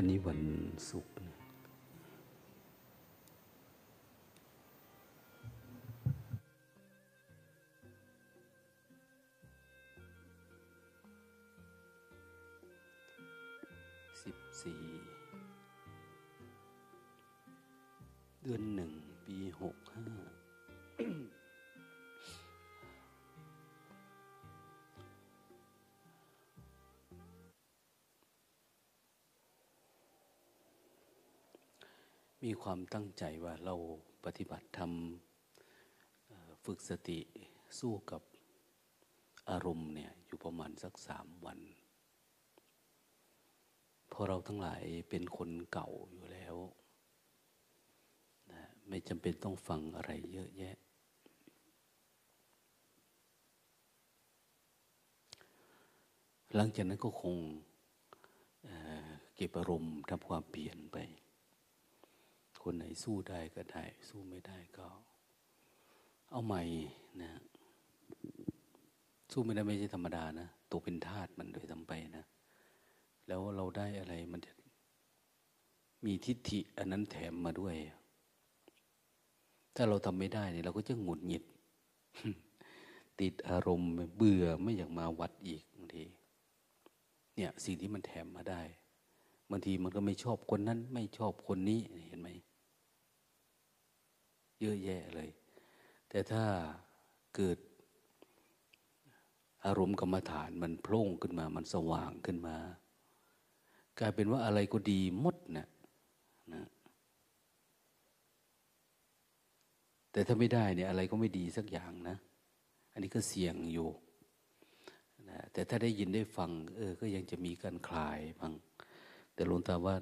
วันนี้วันศุกร์ มีความตั้งใจว่าเราปฏิบัติธรรมฝึกสติสู้กับอารมณ์เนี่ยอยู่ประมาณสักสามวันเพราะเราทั้งหลายเป็นคนเก่าอยู่แล้วนะไม่จำเป็นต้องฟังอะไรเยอะแยะ หลังจากนั้นก็คงเเก็บอารมณ์ทำความเปลี่ยนไป คนไหนสู้ได้ก็ได้ สู้ไม่ได้ก็ เอาใหม่นะสู้ไม่ได้ไม่ใช่ธรรมดานะตกเป็นทาสมันโดยทำไปนะ แล้วเราได้อะไรมันจะมีทิฏฐิอันนั้นแถมมาด้วย ถ้าเราทำไม่ได้เนี่ยเราก็จะหงุดหงิด ติดอารมณ์เบื่อไม่อยากมาวัดอีกบางที เนี่ยสิ่งที่มันแถมมาได้บางทีมันก็ไม่ชอบคนนั้น ไม่ชอบคนนี้เห็นไหม เยอะแยะเลย แต่ถ้าเกิดอารมณ์กรรมฐานมันโพล่งขึ้นมา มันสว่างขึ้นมา กลายเป็นว่าอะไรก็ดีหมดนะนะแต่ถ้าไม่ได้เนี่ยอะไรก็ไม่ดีสักอย่างนะ อันนี้ก็เสี่ยงอยู่นะแต่ถ้าได้ยินได้ฟัง เออ ก็ยังจะมีการคลายบ้างแต่หลวงตาว่า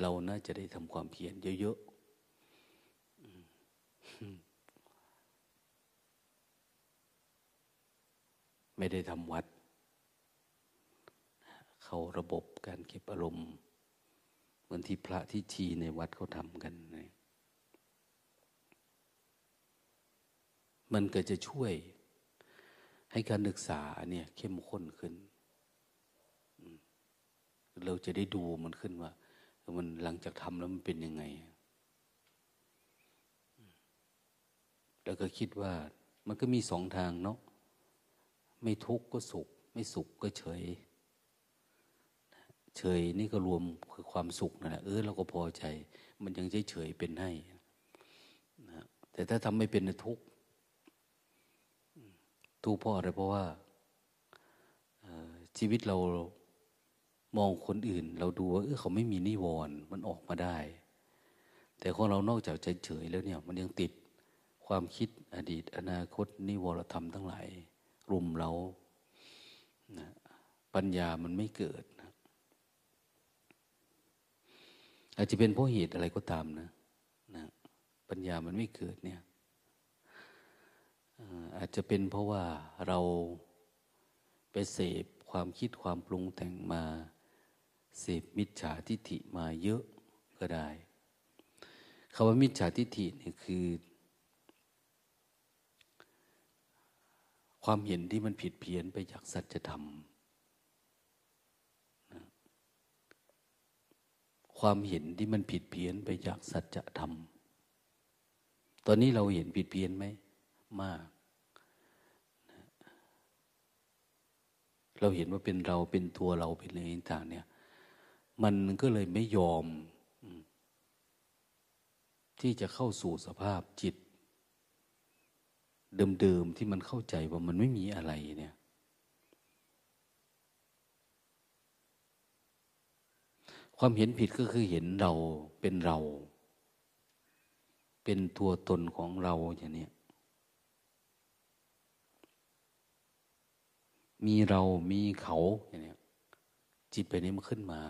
เราน่าจะได้ทำความเพียรเยอะ ไม่ได้ทำวัด เขาระบบการเก็บอารมณ์ เหมือนที่พระที่ชีในวัดเขาทำกันนมันก็จะช่วย ให้การศึกษาเนี่ย เข้มข้นขึ้น เราจะได้ดูมันขึ้นว่า มันหลังจากทำแล้วมันเป็นยังไง แล้วก็คิดว่ามันก็มีสองทางเนาะไม่ทุกข์ก็สุข ไม่สุขก็เฉย เฉยนี่ก็รวมคือความสุขนั่นแหละเออเราก็พอใจ มันยังเฉยเฉยเป็นให้นะแต่ถ้าทำไม่เป็นทุกข์ทุกข์เพราะอะไรเพราะว่าชีวิตเรามองคนอื่น เราดูว่าเออเขาไม่มีนิวรณ์มันออกมาได้ แต่ของเรานอกจากเฉยๆแล้วเนี่ย มันยังติด ความคิดอดีต อนาคต นิวรธรรมทั้งหลายรุมเรานะปัญญามันไม่เกิดนะอาจจะเป็นเพราะเหตุอะไรก็ตามนะนะปัญญามันไม่เกิดเนี่ยอาจจะเป็นเพราะว่าเราไปเสพความคิดความปรุงแต่งมา เสพมิจฉาทิฏฐิมาเยอะก็ได้คำว่ามิจฉาทิฏฐินี่คือ ความเห็นที่มันผิดเพี้ยนไปจากสัจธรรมนะความเห็นที่มันผิดเพี้ยนไปจากสัจธรรม ตอนนี้เราเห็นผิดเพี้ยนไหมมากนะเราเห็นว่าเป็นเราเป็นตัวเราเป็นอะไรต่างเนี่ย มันก็เลยไม่ยอม ที่จะเข้าสู่สภาพจิต เดิมๆที่มันเข้าใจว่ามันไม่มีอะไรเนี่ย ความเห็นผิดก็คือเห็นเราเป็นเรา เป็นตัวตนของเราอย่างนี้มีเรามีเขาอย่างนี้จิตไปนี้มันขึ้นมา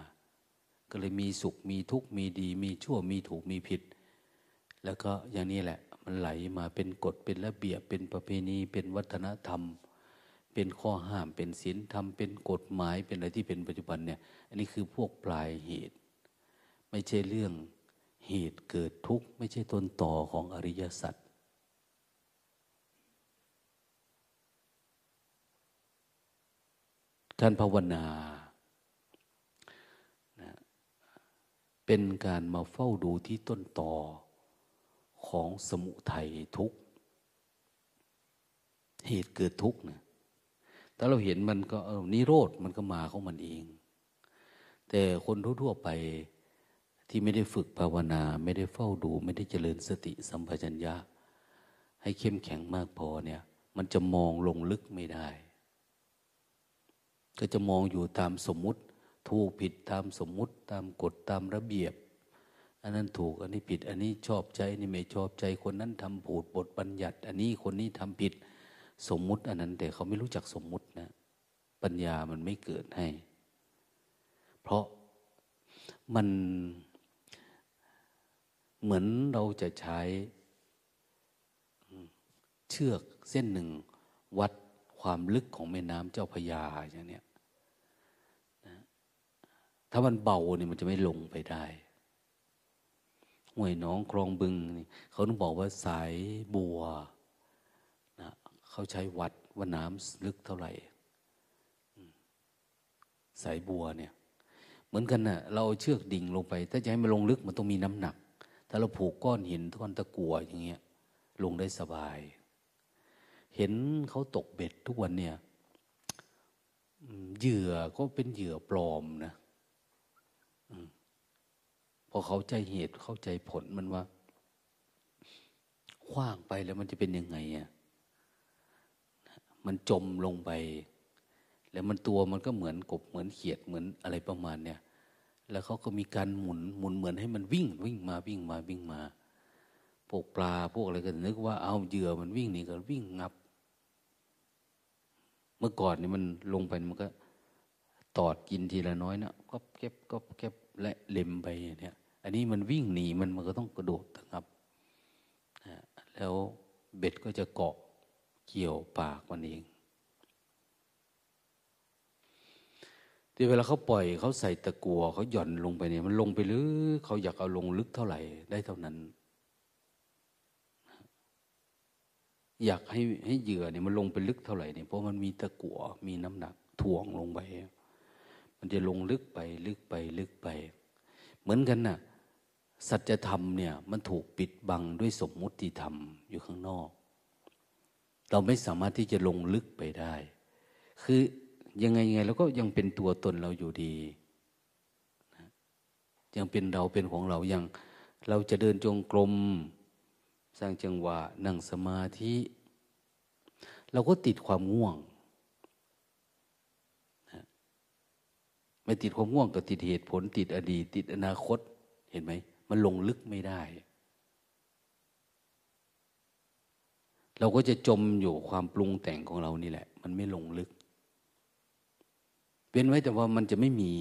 ก็เลยมีสุขมีทุกข์มีดี มีชั่วมีถูกมีผิด แล้วก็อย่างนี้แหละ มันไหลมาเป็นกฎเป็นระเบียบเป็นประเพณี เป็นวัฒนธรรม เป็นข้อห้ามเป็นศีลธรรมเป็นกฎหมายเป็นอะไรที่เป็นปัจจุบันเนี่ย อันนี้คือพวกปลายเหตุ ไม่ใช่เรื่องเหตุเกิดทุกข์ ไม่ใช่ต้นต่อของอริยสัจการภาวนาเป็นการมาเฝ้าดูที่ต้นต่อ ของสมุทัยทุกเหตุเกิดทุกข์นะถ้าเราเห็นมันก็นิโรธมันก็มาของมันเอง แต่คนทั่วๆไปที่ไม่ได้ฝึกภาวนา ไม่ได้เฝ้าดู ไม่ได้เจริญสติสัมปชัญญะ ให้เข้มแข็งมากพอเนี่ย มันจะมองลงลึกไม่ได้ ก็จะมองอยู่ตามสมมุติ ถูกผิดตามสมมุติตามกฎตามระเบียบ อันนั้นถูกอันนี้ผิด อันนี้ชอบใจนี่ไม่ชอบใจคนนั้นทำผูดบทบัญญัติ อันนี้คนนี้ทำผิดสมมุติอันนั้น แต่เขาไม่รู้จักสมมุตินะ ปัญญามันไม่เกิดให้ เพราะมันเหมือนเราจะใช้เชือกเส้นหนึ่งวัดความลึกของแม่น้ำเจ้าพยาอย่างเนี้นะถ้ามันเบาเนี่ยมันจะไม่ลงไปได้ ห้วยน้องคลองบึงนี่เขาต้องบอกว่าสายบัวนะเขาใช้วัดว่าน้ำลึกเท่าไหร่สายบัวเนี่ย เหมือนกันนะ่ะ เราเชือกดิ่งลงไป ถ้าจะให้มันลงลึกมันต้องมีน้ำหนัก ถ้าเราผูกก้อนหินก้อนตะกัวอย่างเงี้ย ลงได้สบาย เห็นเขาตกเบ็ดทุกวันเนี่ยเหยื่อก็เป็นเหยื่อปลอมนะ พอเขาใจเหตุเข้าใจผลมันว่าคว้างไปแล้วมันจะเป็นยังไงอะมันจมลงไป แล้วมันตัวมันก็เหมือนกบเหมือนเขียดเหมือนอะไรประมาณเนี่ย แล้วเขาก็มีการหมุนหมุนเหมือนให้มันวิ่ง วิ่งมาวิ่งมาวิ่งมาพวกปลาพวกอะไรก็นึกว่าเอาเหยื่อมันวิ่งนี่ก็วิ่งงับ เมื่อก่อนนี่มันลงไปมันก็ ตอดกินทีละน้อยนะก็เก็บก็เก็บและเล็มไปเนี่ย อันนี้มันวิ่งหนีมันมันก็ต้องกระโดดนะครับแล้วเบ็ดก็จะเกาะเกี่ยวปากมันเองที่เวลาเขาปล่อยเขาใส่ตะกัวเขาหย่อนลงไปเนี่ยมันลงไปลึกเขาอยากเอาลงลึกเท่าไหร่ ได้เท่านั้น อยากให้ให้เหยื่อเนี่ยมันลงไปลึกเท่าไหร่เนี่ยเพราะมันมีตะกัวมีน้ำหนักถ่วงลงไปมันจะลงลึกไปลึกไปลึกไป เหมือนกันนะ่ะ สัจธรรมเนี่ยมันถูกปิดบังด้วยสมมุติธรรมอยู่ข้างนอก เราไม่สามารถที่จะลงลึกไปได้ คือยังไงยังไงเราก็ยังเป็นตัวตนเราอยู่ดีนะยังเป็นเราเป็นของเรายังเราจะเดินจงกรมสร้างจังหวะนั่งสมาธิ เราก็ติดความง่วงนะไม่ติดความง่วงก็ติดเหตุผล ติดอดีต ติดอนาคตเห็นไหม มันลงลึกไม่ได้ เราก็จะจมอยู่ความปรุงแต่งของเรานี่แหละ มันไม่ลงลึกเป็นไว้แต่ว่ามันจะไม่มี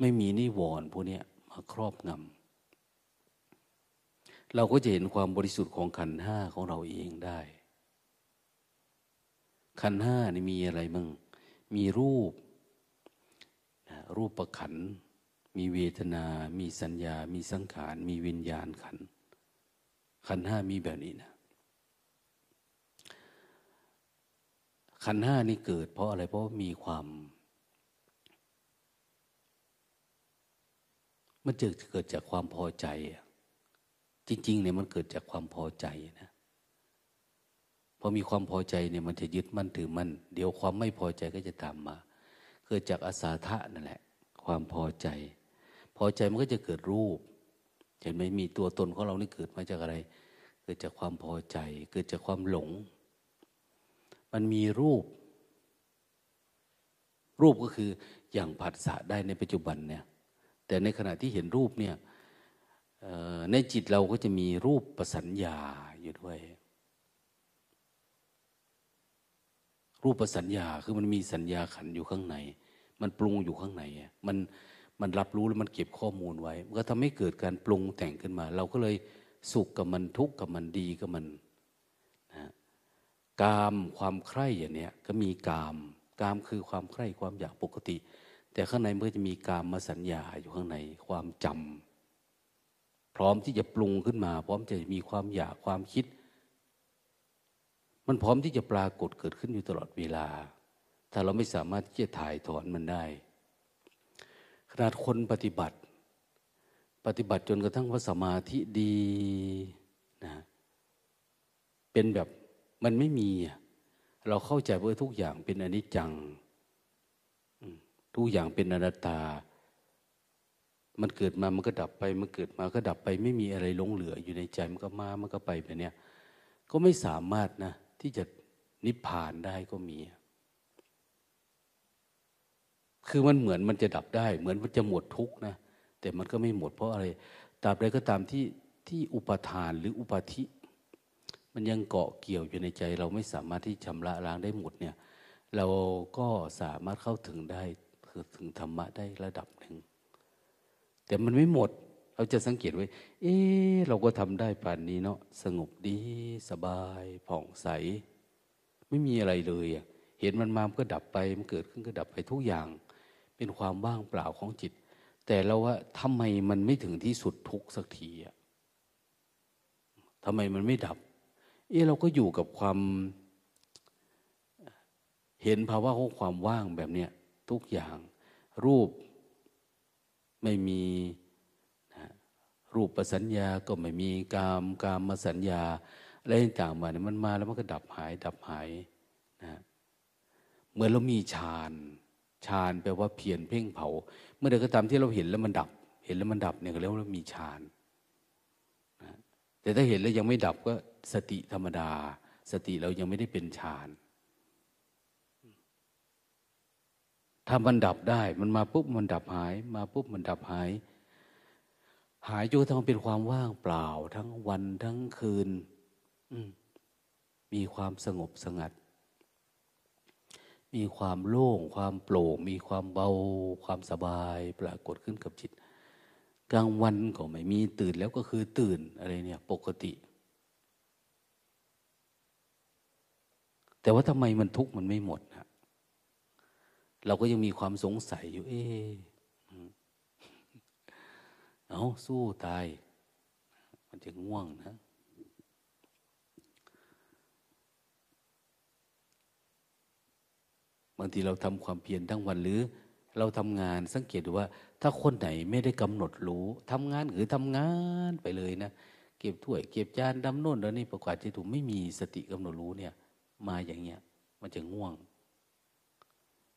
ไม่มีนิวรณ์พวกนี้มาครอบงำเราก็จะเห็นความบริสุทธิ์ของขันห้าของเราเองได้ ขันห้านี่มีอะไรมั่งมีรูป รูปประขัน มีเวทนา มีสัญญา มีสังขาร มีวิญญาณขัน ขันห้ามีแบบนี้นะ ขันห้านี่เกิด เพราะอะไร เพราะมีความ มันจะเกิดจากความพอใจ จริง ๆ เนี่ยมันเกิดจากความพอใจนะพอมีความพอใจเนี่ยมันจะยึดมั่นถือมั่น เดี๋ยวความไม่พอใจก็จะตามมา เกิดจากอาสาทะนั่นแหละ ความพอใจ พอใจมันก็จะเกิดรูป เห็นไหมมีตัวตนของเรานี่เกิดมาจากอะไร เกิดจากความพอใจ เกิดจากความหลง มันมีรูป รูปก็คืออย่างผัสสะได้ในปัจจุบันเนี่ย แต่ในขณะที่เห็นรูปเนี่ยในจิตเราก็จะมีรูปประสัญญาอยู่ด้วย รูปประสัญญาคือมันมีสัญญาขันอยู่ข้างใน มันปรุงอยู่ข้างในมัน มันรับรู้แล้วมันเก็บข้อมูลไว้ มันก็ทำให้เกิดการปรุงแต่งขึ้นมา เราก็เลยสุขกับมันทุกข์กับมันดีกับมันนะกามความใคร่อย่างเนี้ยก็มีกาม กามคือความใคร่ความอยากปกติ แต่ข้างในมันจะมีกามมาสัญญาอยู่ข้างในความจำพร้อมที่จะปรุงขึ้นมา พร้อมจะมีความอยากความคิด มันพร้อมที่จะปรากฏเกิดขึ้นอยู่ตลอดเวลา ถ้าเราไม่สามารถที่จะถ่ายถอนมันได้ นาดคนปฏิบัติ ปฏิบัติจนกระทั่งว่าสมาธิดีนะเป็นแบบมันไม่มี เราเข้าใจว่าทุกอย่างเป็นอนิจจัง ทุกอย่างเป็นอนัตตา มันเกิดมามันก็ดับไป มันเกิดมาก็ดับไป ไม่มีอะไรหลงเหลืออยู่ในใจมันก็มา มันก็ไปแบบนี้ก็ไม่สามารถนะ ที่จะนิพพานได้ก็มี คือมันเหมือนมันจะดับได้ เหมือนมันจะหมดทุกนะ แต่มันก็ไม่หมดเพราะอะไรตราบใดก็ตามที่ที่อุปทานหรืออุปธิ มันยังเกาะเกี่ยวอยู่ในใจ เราไม่สามารถที่ชำระล้างได้หมดเนี่ยเราก็สามารถเข้าถึงได้ถึงธรรมะได้ระดับหนึ่ง แต่มันไม่หมด เราจะสังเกตไว้ เอ๊เราก็ทำได้ป่านนี้เนาะสงบดีสบายผ่องใส ไม่มีอะไรเลย เห็นมันมามันก็ดับไป มันเกิดขึ้นก็ดับไปทุกอย่าง เป็นความว่างเปล่าของจิต แต่เราว่าทำไมมันไม่ถึงที่สุดทุกสักทีอะทำไมมันไม่ดับ เอ๊เราก็อยู่กับความเห็นภาวะของความว่างแบบเนี้ยทุกอย่างรูปไม่มีนะรูปประสัญญาก็ไม่มีกามกามมาสัญญาอะไรต่างๆมาเนี่ยมันมาแล้วมันก็ดับหายดับหายนะเหมือนเรามีฌาน ฌานแปลว่าเพียรเพ่งเผา เมื่อใดก็ตามที่เราเห็นแล้วมันดับ เห็นแล้วมันดับเนี่ยเรียกว่ามีฌานแต่ถ้าเห็นแล้วยังไม่ดับก็สติธรรมดา สติเรายังไม่ได้เป็นฌานถ้ามันดับได้ มันมาปุ๊บมันดับหาย มาปุ๊บมันดับหาย หายจนทั้งเป็นความว่างเปล่า ทั้งวันทั้งคืน มีความสงบสงัด มีความโล่ง ความโปร่ง มีความเบา ความสบาย ปรากฏขึ้นกับจิต กลางวันก็ไม่มีตื่นแล้วก็คือตื่นอะไรเนี่ย ปกติ แต่ว่าทำไมมันทุกข์มันไม่หมดนะเราก็ยังมีความสงสัยอยู่ เออเอาสู้ตาย มันจะง่วงนะ บางทีเราทำความเพียรทั้งวันหรือ เราทำงานสังเกตดูว่า ถ้าคนไหนไม่ได้กำหนดรู้ทำงานหรือทำงานไปเลยนะ เก็บถ้วย เก็บจานดำโน่นแล้วนี่ประกาศที่ถูกไม่มีสติกำหนดรู้เนี่ย มาอย่างเงี้ย มันจะง่วง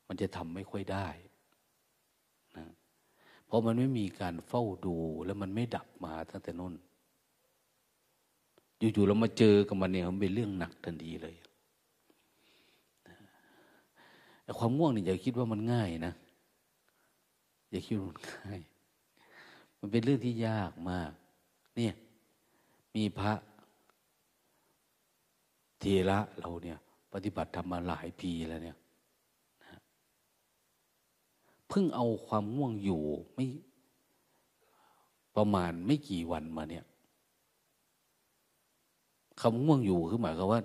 มันจะทำไม่ค่อยได้นะเพราะมันไม่มีการเฝ้าดูแล้วมันไม่ดับมาตั้งแต่น้นอยู่ๆเรามาเจอกับมันเนี่ยมันเป็นเรื่องหนักทันทีเลย แต่ความง่วงนี่อย่าคิดว่ามันง่ายนะ อย่าคิดว่ามันง่าย มันเป็นเรื่องที่ยากมาก เนี่ย มีพระเทระเราเนี่ย ปฏิบัติทำมาหลายปีแล้วเนี่ยเพิ่งเอาความง่วงอยู่ไม่ประมาณไม่กี่วันมาเนี่ยคำง่วงอยู่คือหมายความว่า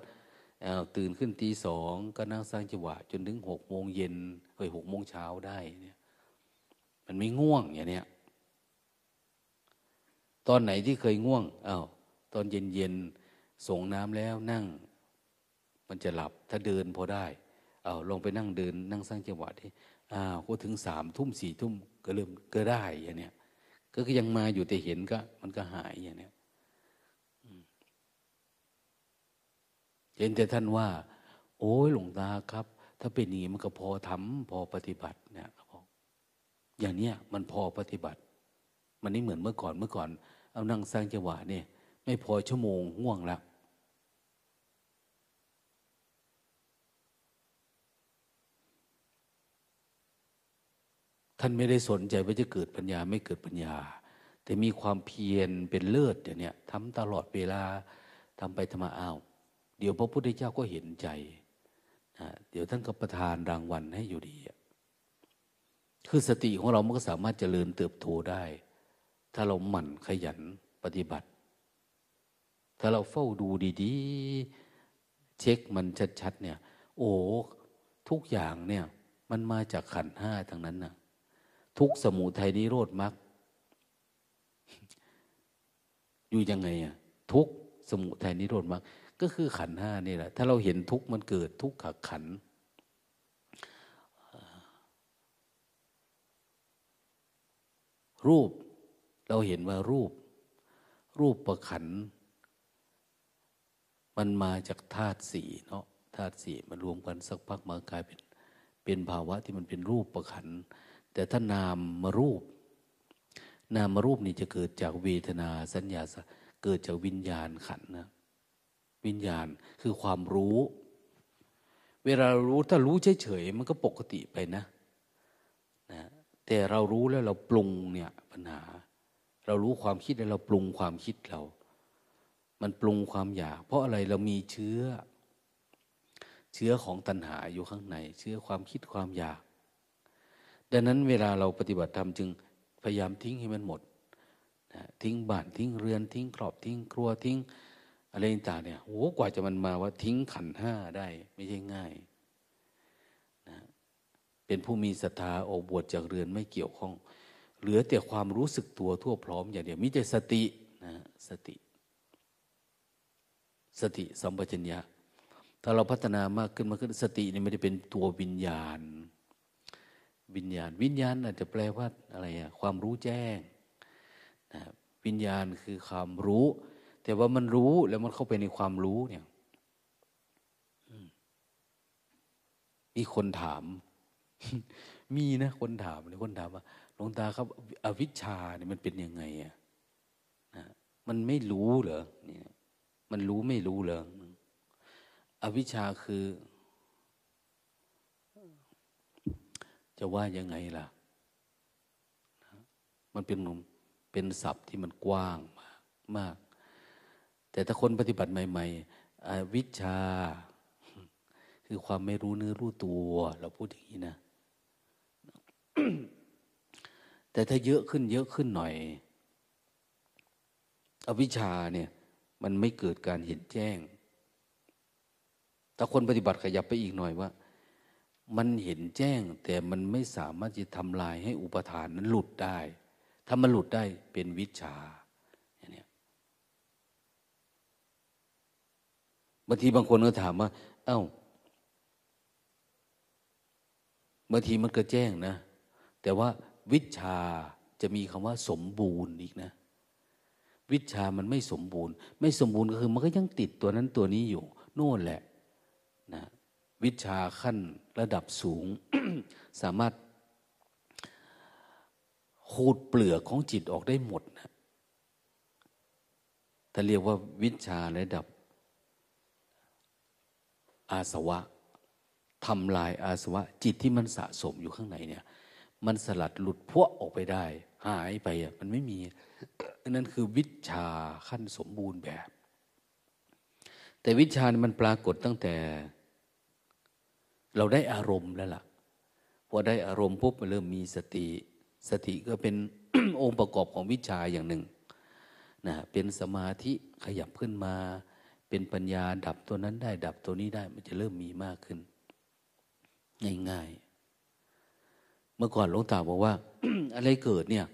ตื่นขึ้นตีสองก็นั่งสร้างจังหวะ จนถึงหกโมงเย็นเคยหกโมงเช้าได้เนี่ย มันไม่ง่วงอย่างเนี้ยตอนไหนที่เคยง่วงอา้าวตอนเย็นเย็นส่งน้ำแล้วนั่ง มันจะหลับถ้าเดินพอได้เอาลองไปนั่งเดิน นั่งสร้างจังหวะที่อ้าวก็ถึงสามทุ่มสี่ทุ่มก็เริ่มก็ได้อย่างเนี้ยก็ยังมาอยู่แต่เห็นก็ มันก็หายอย่างเนี้ย เห็นแต่ท่านว่า โอ้ยหลวงตาครับ ถ้าเป็นอย่างนี้มันก็พอทำพอปฏิบัติเนี่ยอย่างเนี้ยมันพอปฏิบัติ มันไม่เหมือนเมื่อก่อนเมื่อก่อน เอานั่งสร้างจังหวะเนี่ย ไม่พอชั่วโมงง่วงแล้วท่านไม่ได้สนใจว่าจะเกิดปัญญาไม่เกิดปัญญา แต่มีความเพียรเป็นเลิศอย่างเนี้ยทำตลอดเวลาทำไปทำมาอ้าว เดี๋ยวพระพุทธเจ้าก็เห็นใจนะเดี๋ยวท่านก็ประทานรางวัลให้อยู่ดี คือสติของเรามันก็สามารถเจริญเติบโตได้ ถ้าเราหมั่นขยันปฏิบัติ ถ้าเราเฝ้าดูดีๆ เช็คมันชัดๆเนี่ย โอ้ทุกอย่างเนี่ยมันมาจากขันห้าทั้งนั้นนะทุกสมุทัยนิโรธมรรคอยู่ยังไงอะทุกสมุทัยนิโรธมรรค ก็คือขันห้านี่แหละ ถ้าเราเห็นทุกมันเกิดทุกข์ขัน รูป เราเห็นว่ารูป รูปประขัน มันมาจากธาตุสี่เนาะธาตุสี่มันรวมกันสักพักมากลายเป็น เป็นภาวะที่มันเป็นรูปประขัน แต่ถ้านามมารูป นามมารูปนี่จะเกิดจากเวทนาสัญญาเกิดจากวิญญาณขันนะ วิญญาณคือความรู้ เวลารู้ถ้ารู้เฉยๆมันก็ปกติไปนะนะ แต่เรารู้แล้วเราปรุงเนี่ยปัญหา เรารู้ความคิดแล้วเราปรุงความคิดเรา มันปรุงความอยาก เพราะอะไรเรามีเชื้อ เชื้อของตัณหาอยู่ข้างใน เชื้อความคิดความอยาก ดังนั้นเวลาเราปฏิบัติธรรมจึงพยายามทิ้งให้มันหมดนะทิ้งบ้านทิ้งเรือนทิ้งครอบทิ้งครัวทิ้ง อะไรต่างเนี่ยโอ้กว่าจะมันมาว่าทิ้งขันห้าได้ ไม่ใช่ง่ายนะเป็นผู้มีศรัทธาออกบวชจากเรือนไม่เกี่ยวข้อง เหลือแต่ความรู้สึกตัวทั่วพร้อมอย่างเดียวมิแต่สตินะสติ สติสัมปชัญญะถ้าเราพัฒนามากขึ้นมาขึ้นสตินี่ไม่ได้เป็นตัววิญญาณ วิญญาณ วิญญาณอาจจะแปลว่าอะไรอะความรู้แจ้งนะวิญญาณคือความรู้ แต่ว่ามันรู้แล้วมันเข้าไปในความรู้เนี่ยมีคนถาม มีนะคนถามเลยคนถามว่าหลวงตาครับ อวิชชาเนี่ยมันเป็นยังไงอะนะมันไม่รู้เหรอนี่มันรู้ไม่รู้เหรออวิชชาคือ จะว่ายังไงล่ะ มันเป็นเป็นศัพท์ที่มันกว้างมากมาก แต่ถ้าคนปฏิบัติใหม่ๆวิชา คือความไม่รู้เนื้อรู้ตัว เราพูดอย่างนี้นะ แต่ถ้าเยอะขึ้นเยอะขึ้นหน่อย อวิชาเนี่ย มันไม่เกิดการเห็นแจ้ง ถ้าคนปฏิบัติขยับไปอีกหน่อยว่า มันเห็นแจ้ง แต่มันไม่สามารถจะทำลายให้อุปทานนั้นหลุดได้ ถ้ามันหลุดได้เป็นวิชา บางทีบางคนก็ถามว่า เอา้าบางทีมันก็แจ้งนะ แต่ว่าวิชาจะมีคำว่าสมบูรณ์อีกนะ วิชามันไม่สมบูรณ์ ไม่สมบูรณ์ก็คือ มันก็ยังติดตัวนั้นตัวนี้อยู่ โน่นแหละนะวิชาขั้นระดับสูง สามารถขูดเปลือกของจิตออกได้หมดนะถ้าเรียกว่าวิชาระดับ อาสวะทำลายอาสวะ จิตที่มันสะสมอยู่ข้างในเนี่ย มันสลัดหลุดพวกออกไปได้ หายไปอะมันไม่มีนั่นคือวิชาขั้นสมบูรณ์แบบ แต่วิชามันปรากฏตั้งแต่ เราได้อารมณ์แล้วล่ะพอได้อารมณ์ปุ๊บมันเริ่มมีสติ สติก็เป็นองค์ประกอบของวิชาอย่างหนึ่งนะเป็นสมาธิขยับขึ้นมา เป็นปัญญาดับตัวนั้นได้ ดับตัวนี้ได้มันจะเริ่มมีมากขึ้น ง่ายๆ เมื่อก่อนหลวงตาบอกว่า อะไรเกิดเนี่ย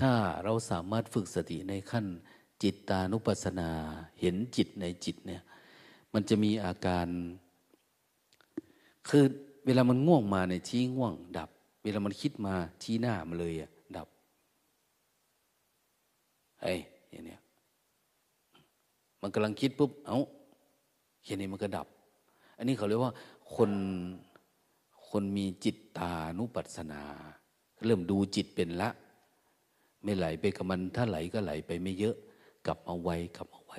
ถ้าเราสามารถฝึกสติในขั้นจิตตานุปัสสนา เห็นจิตในจิตเนี่ย มันจะมีอาการ คือเวลามันง่วงมาเนี่ยชี้ง่วง ดับ เวลามันคิดมาชี้หน้ามาเลยอะดับเฮ้ยอย่างเนี้ย มันกำลังคิดปุ๊บ เอา้าแค่นี้มันก็ดับ อันนี้เขาเรียกว่าคนคนมีจิตตานุปัสสนา เริ่มดูจิตเป็นละ ไม่ไหลไปกับมันถ้าไหลก็ไหลไปไม่เยอะ กลับมาไวกลับมาไว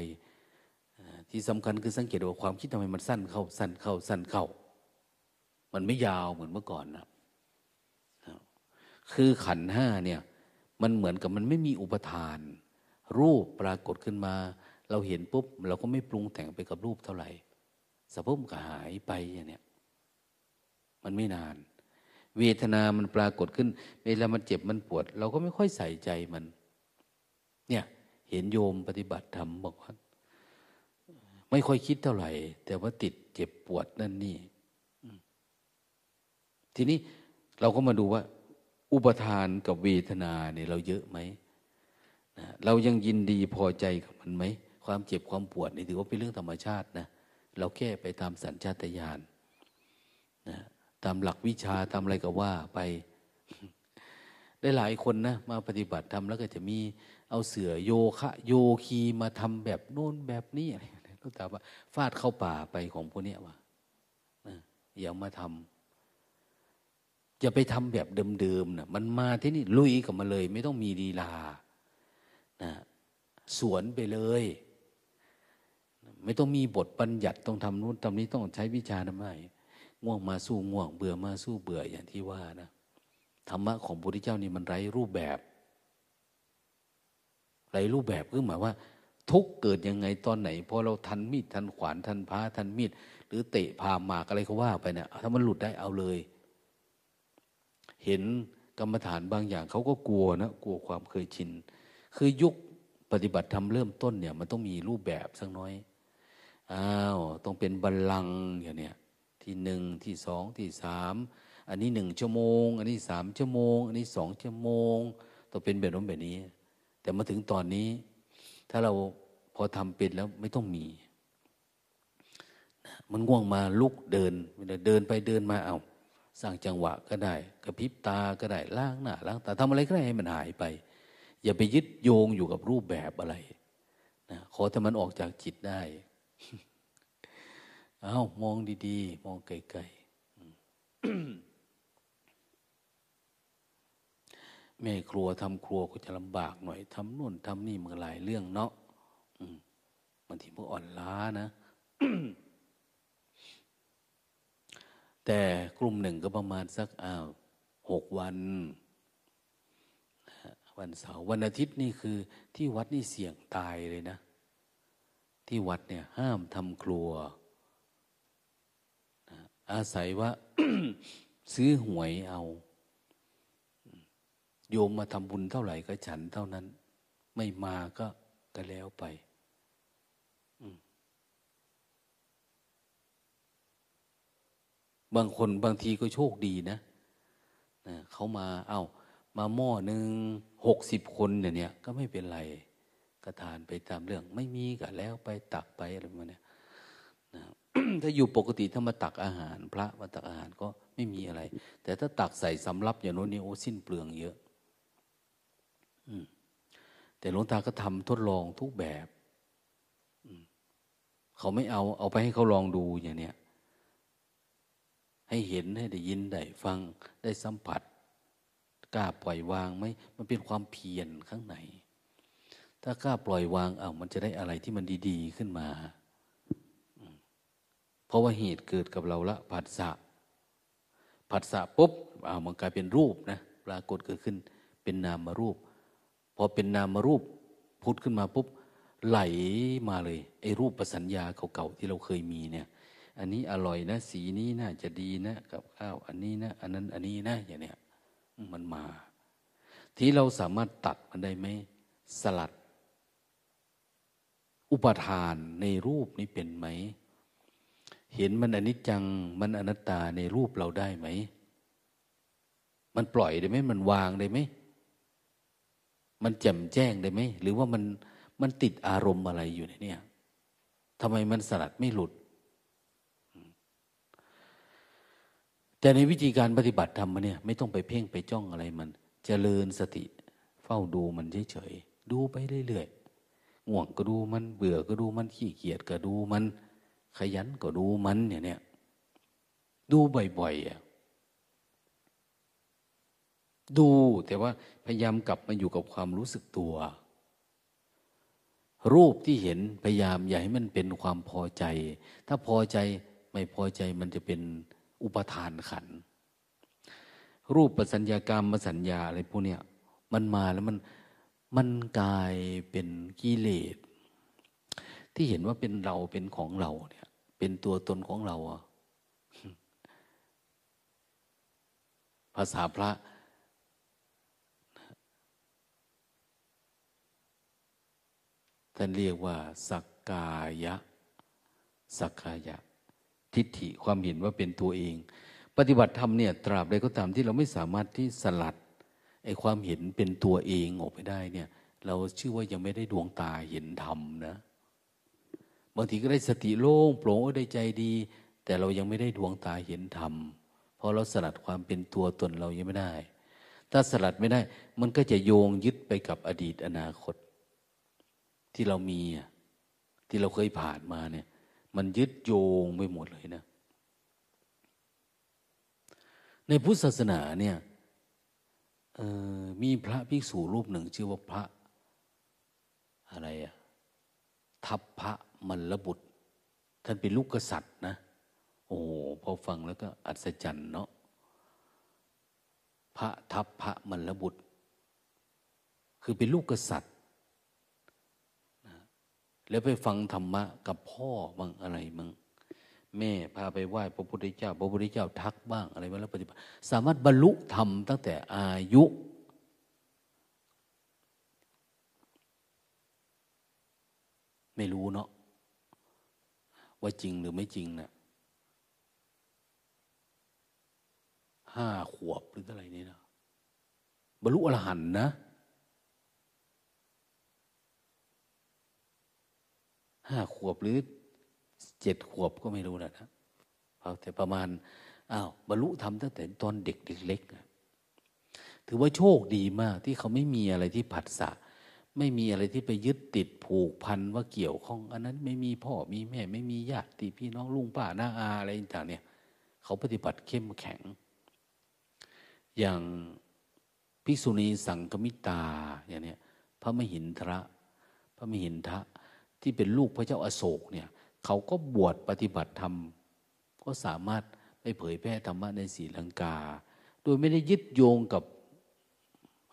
ที่สำคัญคือสังเกตว่าความคิดทำไมมันสั้นเข้า สั้นเข้า สั้นเข้า มันไม่ยาวเหมือนเมื่อก่อนนะคือขันห้าเนี่ย มันเหมือนกับมันไม่มีอุปทาน รูปปรากฏขึ้นมา เราเห็นปุ๊บเราก็ไม่ปรุงแต่งไปกับรูปเท่าไหร่สะพุ่มก็หายไปอย่างเนี้ยมันไม่นาน เวทนามันปรากฏขึ้นเวลามันเจ็บมันปวด เราก็ไม่ค่อยใส่ใจมัน เนี่ย เห็นโยมปฏิบัติธรรมบอกว่าไม่ค่อยคิดเท่าไหร่ แต่ว่าติดเจ็บปวดนั่นนี่ทีนี้เราก็มาดูว่า อุปทานกับเวทนาเนี่ยเราเยอะไหมเรายังยินดีพอใจกับมันไหม ความเจ็บความปวดนี่ถือว่าเป็นเรื่องธรรมชาตินะเราแก้ไปตามสัญชาตญาณนะตามหลักวิชาตามอะไรก็ว่าไป ได้หลายคนนะมาปฏิบัติทำแล้วก็จะมีเอาเสือโยคะ โยคีมาทำแบบโน้นแบบนี้อะไรก็ถามว่าฟาดเข้าป่าไปของพวกนี้วะอย่ามาทำอย่าไปทำแบบเดิมๆนะมันมาที่นี่ลุยกับมาเลย ไม่ต้องมีลีลานะสวนไปเลย ไม่ต้องมีบทบัญญัติต้องทำนู้นทำนี้ต้องใช้วิชาทำไมง่วงมาสู้ง่วง เบื่อมาสู้เบื่ออย่างที่ว่านะธรรมะของพระพุทธเจ้านี่มันไร้รูปแบบไร้รูปแบบคือหมายว่า ทุกเกิดยังไงตอนไหนพอเราทันมีดทันขวานทันพ้าทันมีด หรือเตะพามากอะไรก็ว่าไปเนี่ยถ้ามันหลุดได้เอาเลย เห็นกรรมฐานบางอย่างเขาก็กลัวนะกลัวความเคยชิน คือยุคปฏิบัติธรรมเริ่มต้นเนี่ย มันต้องมีรูปแบบสักน้อย อ้าวต้องเป็นบัลลังอย่างเนี้ยที่หนึ่งที่สองที่สามอันนี้หนึ่งชั่วโมง อันนี้สามชั่วโมง อันนี้สองชั่วโมง ต้องเป็นแบบนั้นแบบนี้ แต่มาถึงตอนนี้ ถ้าเราพอทำเป็นแล้วไม่ต้องมีมันง่วงมาลุกเดินเดินไปเดินมาเอาสร้างจังหวะก็ได้ กระพริบตาก็ได้ล้างหน้าล้างตาทำอะไรก็ได้ให้มันหายไป อย่าไปยึดโยงอยู่กับรูปแบบอะไรนะขอแต่มันออกจากจิตได้ อามองดีๆ มองไกลๆแม่ครัวทำครัวก็จะลำบากหน่อยทำนู่นทำนี่มันหลายเรื่องเนาะบางทีพวกอ่อนล้านะ แต่กลุ่มหนึ่งก็ประมาณสักอ้าวหกวัน วันเสาร์วันอาทิตย์นี่คือ ที่วัดนี่เสี่ยงตายเลยนะ ที่วัดเนี่ยห้ามทำครัว อาศัยว่าซื้อหวยเอา โยมมาทำบุญเท่าไหร่ก็ฉันเท่านั้น ไม่มาก็ก็แล้วไปบางคนบางทีก็โชคดีนะนะเขามาเอา้า มาหม้อหนึ่งหกสิบคนเนี่ย ก็ไม่เป็นไรก็ทานไปตามเรื่อง ไม่มีก็แล้วไปตักไปอะไรประมาณนี้ ถ้าอยู่ปกติถ้ามาตักอาหาร พระมาตักอาหารก็ไม่มีอะไร แต่ถ้าตักใส่สำรับอย่างโน้นนี่โอ้สิ้นเปลืองเยอะแต่หลวงตาก็ทำทดลองทุกแบบเขาไม่เอาเอาไปให้เขาลองดูอย่างเนี้ยให้เห็นให้ได้ยินได้ฟังได้สัมผัสกล้าปล่อยวางไหมมันเป็นความเพียรข้างในถ้ากล้าปล่อยวางเอามันจะได้อะไรที่มันดี ๆ ขึ้นมา เพราะว่าเหตุเกิดกับเราละผัสสะผัสสะปุ๊บอ่ามันกลายเป็นรูปนะปรากฏเกิดขึ้นเป็นนามรูปพอเป็นนามรูปพุทธขึ้นมาปุ๊บไหลมาเลยไอ้รูปประสัญญาเก่าๆที่เราเคยมีเนี่ย อันนี้อร่อยนะ สีนี้น่าจะดีนะกับข้าวอันนี้นะอันนั้นอันนี้นะอย่างเนี้ยมันมา ที่เราสามารถตัดมันได้ไหมสลัด อุปทานในรูปนี้เป็นไหม เห็นมันอนิจจังมันอนัตตาในรูปเราได้ไหม มันปล่อยได้ไหมมันวางได้ไหม มันแจ่มแจ้งได้ไหม หรือว่ามันมันติดอารมณ์อะไรอยู่ในนี้ทำไมมันสลัดไม่หลุด แต่ในวิธีการปฏิบัติธรรมเนี่ย ไม่ต้องไปเพ่งไปจ้องอะไรมันจเจริญสติ เฝ้าดูมันเฉยๆดูไปเรื่อยๆง่วงก็ดูมัน เบื่อก็ดูมันขี้เกียจก็ดูมัน ขยันก็ดูมันเนี่ยเนี่ยดูบ่อยๆดูแต่ว่าพยายามกลับมาอยู่กับความรู้สึกตัว รูปที่เห็นพยายามอย่าให้มันเป็นความพอใจ ถ้าพอใจไม่พอใจมันจะเป็นอุปทานขัน รูปประสัญญากรรมมาสัญญาอะไรพวกเนี้ยมันมาแล้วมันมันกลายเป็นกิเลสที่เห็นว่าเป็นเราเป็นของเราเนี่ย เป็นตัวตนของเราภาษาพระ ท่านเรียกว่า สักกายะ สักกายะ ทิฏฐิความเห็นว่าเป็นตัวเอง ปฏิบัติธรรมเนี่ยตราบใดก็ตามที่เราไม่สามารถที่สลัดไอ้ความเห็นเป็นตัวเองออกไปได้เนี่ย เราชื่อว่ายังไม่ได้ดวงตาเห็นธรรมนะ บางทีก็ได้สติโล่งโปร่งได้ใจดี แต่เรายังไม่ได้ดวงตาเห็นธรรมเพราะเราสลัดความเป็นตัวตนเรายังไม่ได้ ถ้าสลัดไม่ได้ มันก็จะโยงยึดไปกับอดีตอนาคต ที่เรามีที่เราเคยผ่านมาเนี่ย มันยึดโยงไปหมดเลยนะ ในพุทธศาสนาเนี่ยมีพระภิกษุรูปหนึ่ง ชื่อว่าพระ อะไรอะทัพพระ มลบุตร ท่านเป็นลูกกษัตริย์นะ โอ้พอฟังแล้วก็อัศจรรย์เนาะพระทัพพระมลบุตร คือเป็นลูกกษัตริย์แล้วไปฟังธรรมะกับพ่อบ้างอะไรบ้างแม่พาไปไหว้พระพุทธเจ้า พระพุทธเจ้าทักบ้างอะไรมางแล้วปฏิบัติ สามารถบรรลุธรรมตั้งแต่อายุไม่รู้เนาะ ว่าจริงหรือไม่จริงนะห้าขวบหรืออะไรนี่นะบรรลุอรหันต์นะห้าขวบหรือเจ็ดขวบก็ไม่รู้นะนะแต่ประมาณอ้าวบรรลุธรรมตั้งแต่ตอนเด็กเล็กๆถือว่าโชคดีมากที่เขาไม่มีอะไรที่ผัสสะ ไม่มีอะไรที่ไปยึดติดผูกพันว่าเกี่ยวข้อง อันนั้นไม่มีพ่อมีแม่ ไม่มีญาติพี่น้องลุงป้าน้าอาอะไรต่างเนี่ย เขาปฏิบัติเข้มแข็ง อย่างภิกษุณีสังกมิตาอย่างเนี้ยพระมหินทระ พระมหินทะที่เป็นลูกพระเจ้าอาโศกเนี่ย เขาก็บวชปฏิบัติธรรม ก็สามารถไปเผยแพร่ธรรมะในศรีลังกา โดยไม่ได้ยึดโยงกับ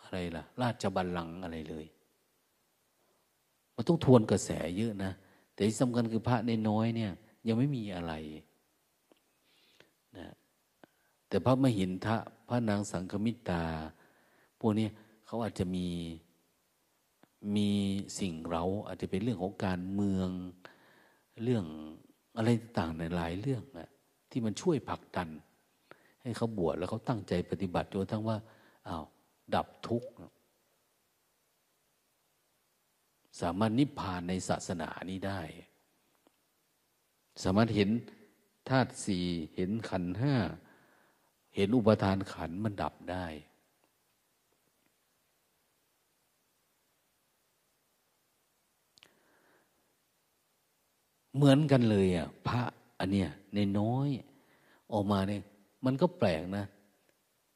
อะไรล่ะ ราชบัลลังก์อะไรเลย มันต้องทวนกระแสเยอะนะ แต่ที่สำคัญคือพระในน้อยเนี่ย ยังไม่มีอะไรนะแต่พระมหินทะพระนางสังคมิตา พวกนี้เขาอาจจะมีมีสิ่งเราอาจจะเป็นเรื่องของการเมืองเรื่องอะไรต่างในหลายเรื่องนะที่มันช่วยผลักดัน ให้เขาบวชแล้วเขาตั้งใจปฏิบัติจนทั้งว่าอา้าวดับทุกข์ สามารถนิพพานในศาสนานี้ได้ สามารถเห็นธาตุสี่เห็นขันห้า เห็นอุปทานขันมันดับได้ เหมือนกันเลยอะพระอันเนี้ยในน้อย ออกมาเนี่ยมันก็แปลกนะ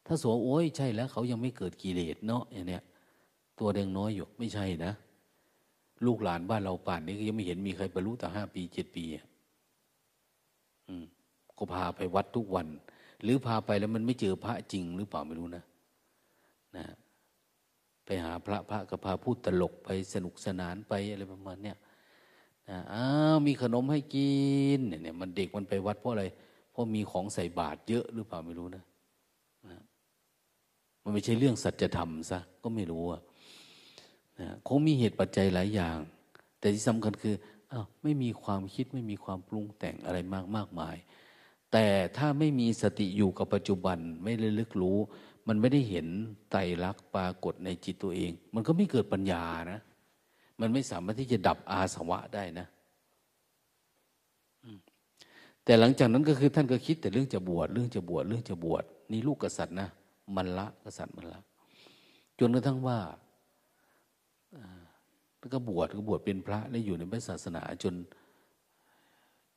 ถ้าสวโอ้ยใช่แล้ว เขายังไม่เกิดกิเลสเนาะอย่างเนี้ยตัวเดงน้อยอยู่ไม่ใช่นะ ลูกหลานบ้านเราป่านนี้ก็ยังไม่เห็นมีใครบรรลุแต่ห้าปีเจ็ดปีอะก็พาไปวัดทุกวัน หรือพาไปแล้วมันไม่เจอพระจริง หรือเปล่าไม่รู้นะนะไปหาพระพระก็พาพูดตลกไปสนุกสนานไปอะไรประมาณเนี้ยอ้าวมีขนมให้กินเนี่ยมันเด็กมันไปวัดเพราะอะไรเพราะมีของใส่บาตรเยอะหรือเปล่าไม่รู้นะนะมันไม่ใช่เรื่องสัจธรรมซะก็ไม่รู้อะ นะคงมีเหตุปัจจัยหลายอย่าง แต่ที่สำคัญคืออ้าวไม่มีความคิดไม่มีความปรุงแต่งอะไรมากมากมาย แต่ถ้าไม่มีสติอยู่กับปัจจุบันไม่เลยลึกรู้ มันไม่ได้เห็นไตรลักษณ์ปรากฏในจิตตัวเอง มันก็ไม่เกิดปัญญานะ มันไม่สามารถที่จะดับอาสวะได้นะแต่หลังจากนั้นก็คือท่านก็คิดแต่เรื่องจะบวชเรื่องจะบวชเรื่องจะบวชนี่ลูกกษัตริย์นะมันละกษัตริย์มันละ จนกระทั่งว่า แล้วก็บวชก็บวชเป็นพระและอยู่ในพระศาสนาจน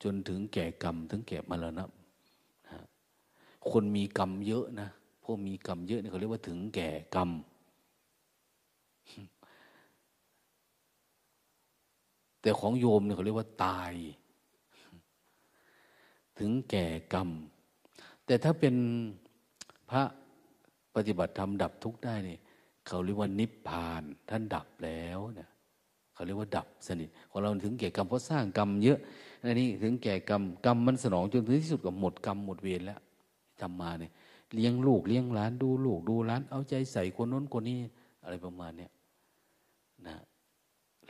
จนถึงแก่กรรม ถึงแก่มรณะคนมีกรรมเยอะนะพวกมีกรรมเยอะเนี่ยเขาเรียกว่าถึงแก่กรรม แต่ของโยมเนี่ยเขาเรียกว่าตาย ถึงแก่กรรม แต่ถ้าเป็นพระปฏิบัติธรรมดับทุกข์ได้เนี่ยเขาเรียกว่านิพพาน ท่านดับแล้วเนี่ย เขาเรียกว่าดับสนิทของเราถึงแก่กรรมเพราะสร้างกรรมเยอะอันนี้ถึงแก่กรรมกรรมมันสนองจนถึงที่สุดกับหมดกรรมหมดเวรแล้วทำมาเนี่ยเลี้ยงลูกเลี้ยงหลานดูลูกดูหลาน เอาใจใส่คนน้นคนนี้อะไรประมาณเนี้ยนะ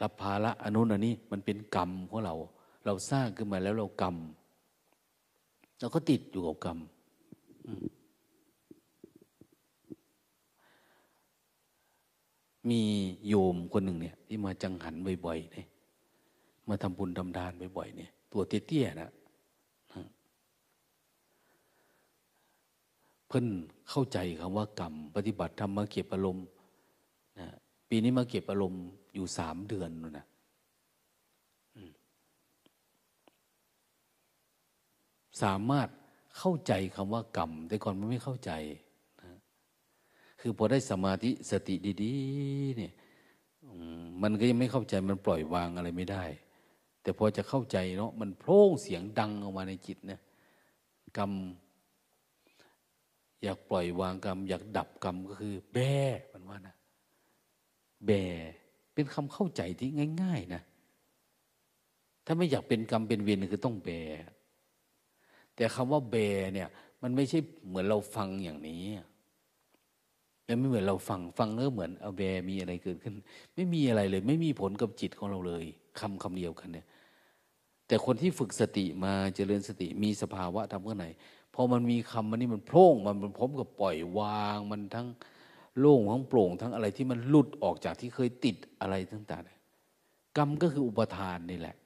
รับภาระอนุนอันนี้มันเป็นกรรมของเรา เราสร้างขึ้นมาแล้วเรากรรมเราก็ติดอยู่กับกรรมมี มีโยมคนหนึ่งเนี่ย ที่มาจังหันบ่อยๆเนี่ยมาทำบุญทำทานบ่อยๆเนี่ย ตัวเตี้ยๆนะเพิ่นเข้าใจคำว่ากรรม ปฏิบัติทำมาเก็บอารมณ์นะปีนี้มาเก็บอารมณ์อยู่สามเดือนนู่นนะสามารถเข้าใจคำว่ากรรม แต่ก่อนมันไม่เข้าใจ คือพอได้สมาธิสติดีๆเนี่ยมันก็ยังไม่เข้าใจมันปล่อยวางอะไรไม่ได้ แต่พอจะเข้าใจเนาะมันโพร่งเสียงดังออกมาในจิตนะกรรม อยากปล่อยวางกรรม อยากดับกรรมก็คือ แบมันว่านะแบเป็นคำเข้าใจที่ง่าย ๆ นะ ถ้าไม่อยากเป็นกรรมเป็นเวรคือต้องแบแต่คำว่าแบเนี่ย มันไม่ใช่เหมือนเราฟังอย่างนี้ มันไม่เหมือนเราฟังฟังเนื้อเหมือนเอาแบมีอะไรเกิดขึ้น ไม่มีอะไรเลย ไม่มีผลกับจิตของเราเลยคำคำเดียวกันเนี่ย แต่คนที่ฝึกสติมาเจริญสติมีสภาวะทำข้างในพอมันมีคำมันนี่มันโพร่งมันมันพร้อมกับปล่อยวางมันทั้งโล่งทั้งโปร่ง ทั้งอะไรที่มันหลุดออกจากที่เคยติดอะไรต่างๆกรรมก็คืออุปทานนี่แหละ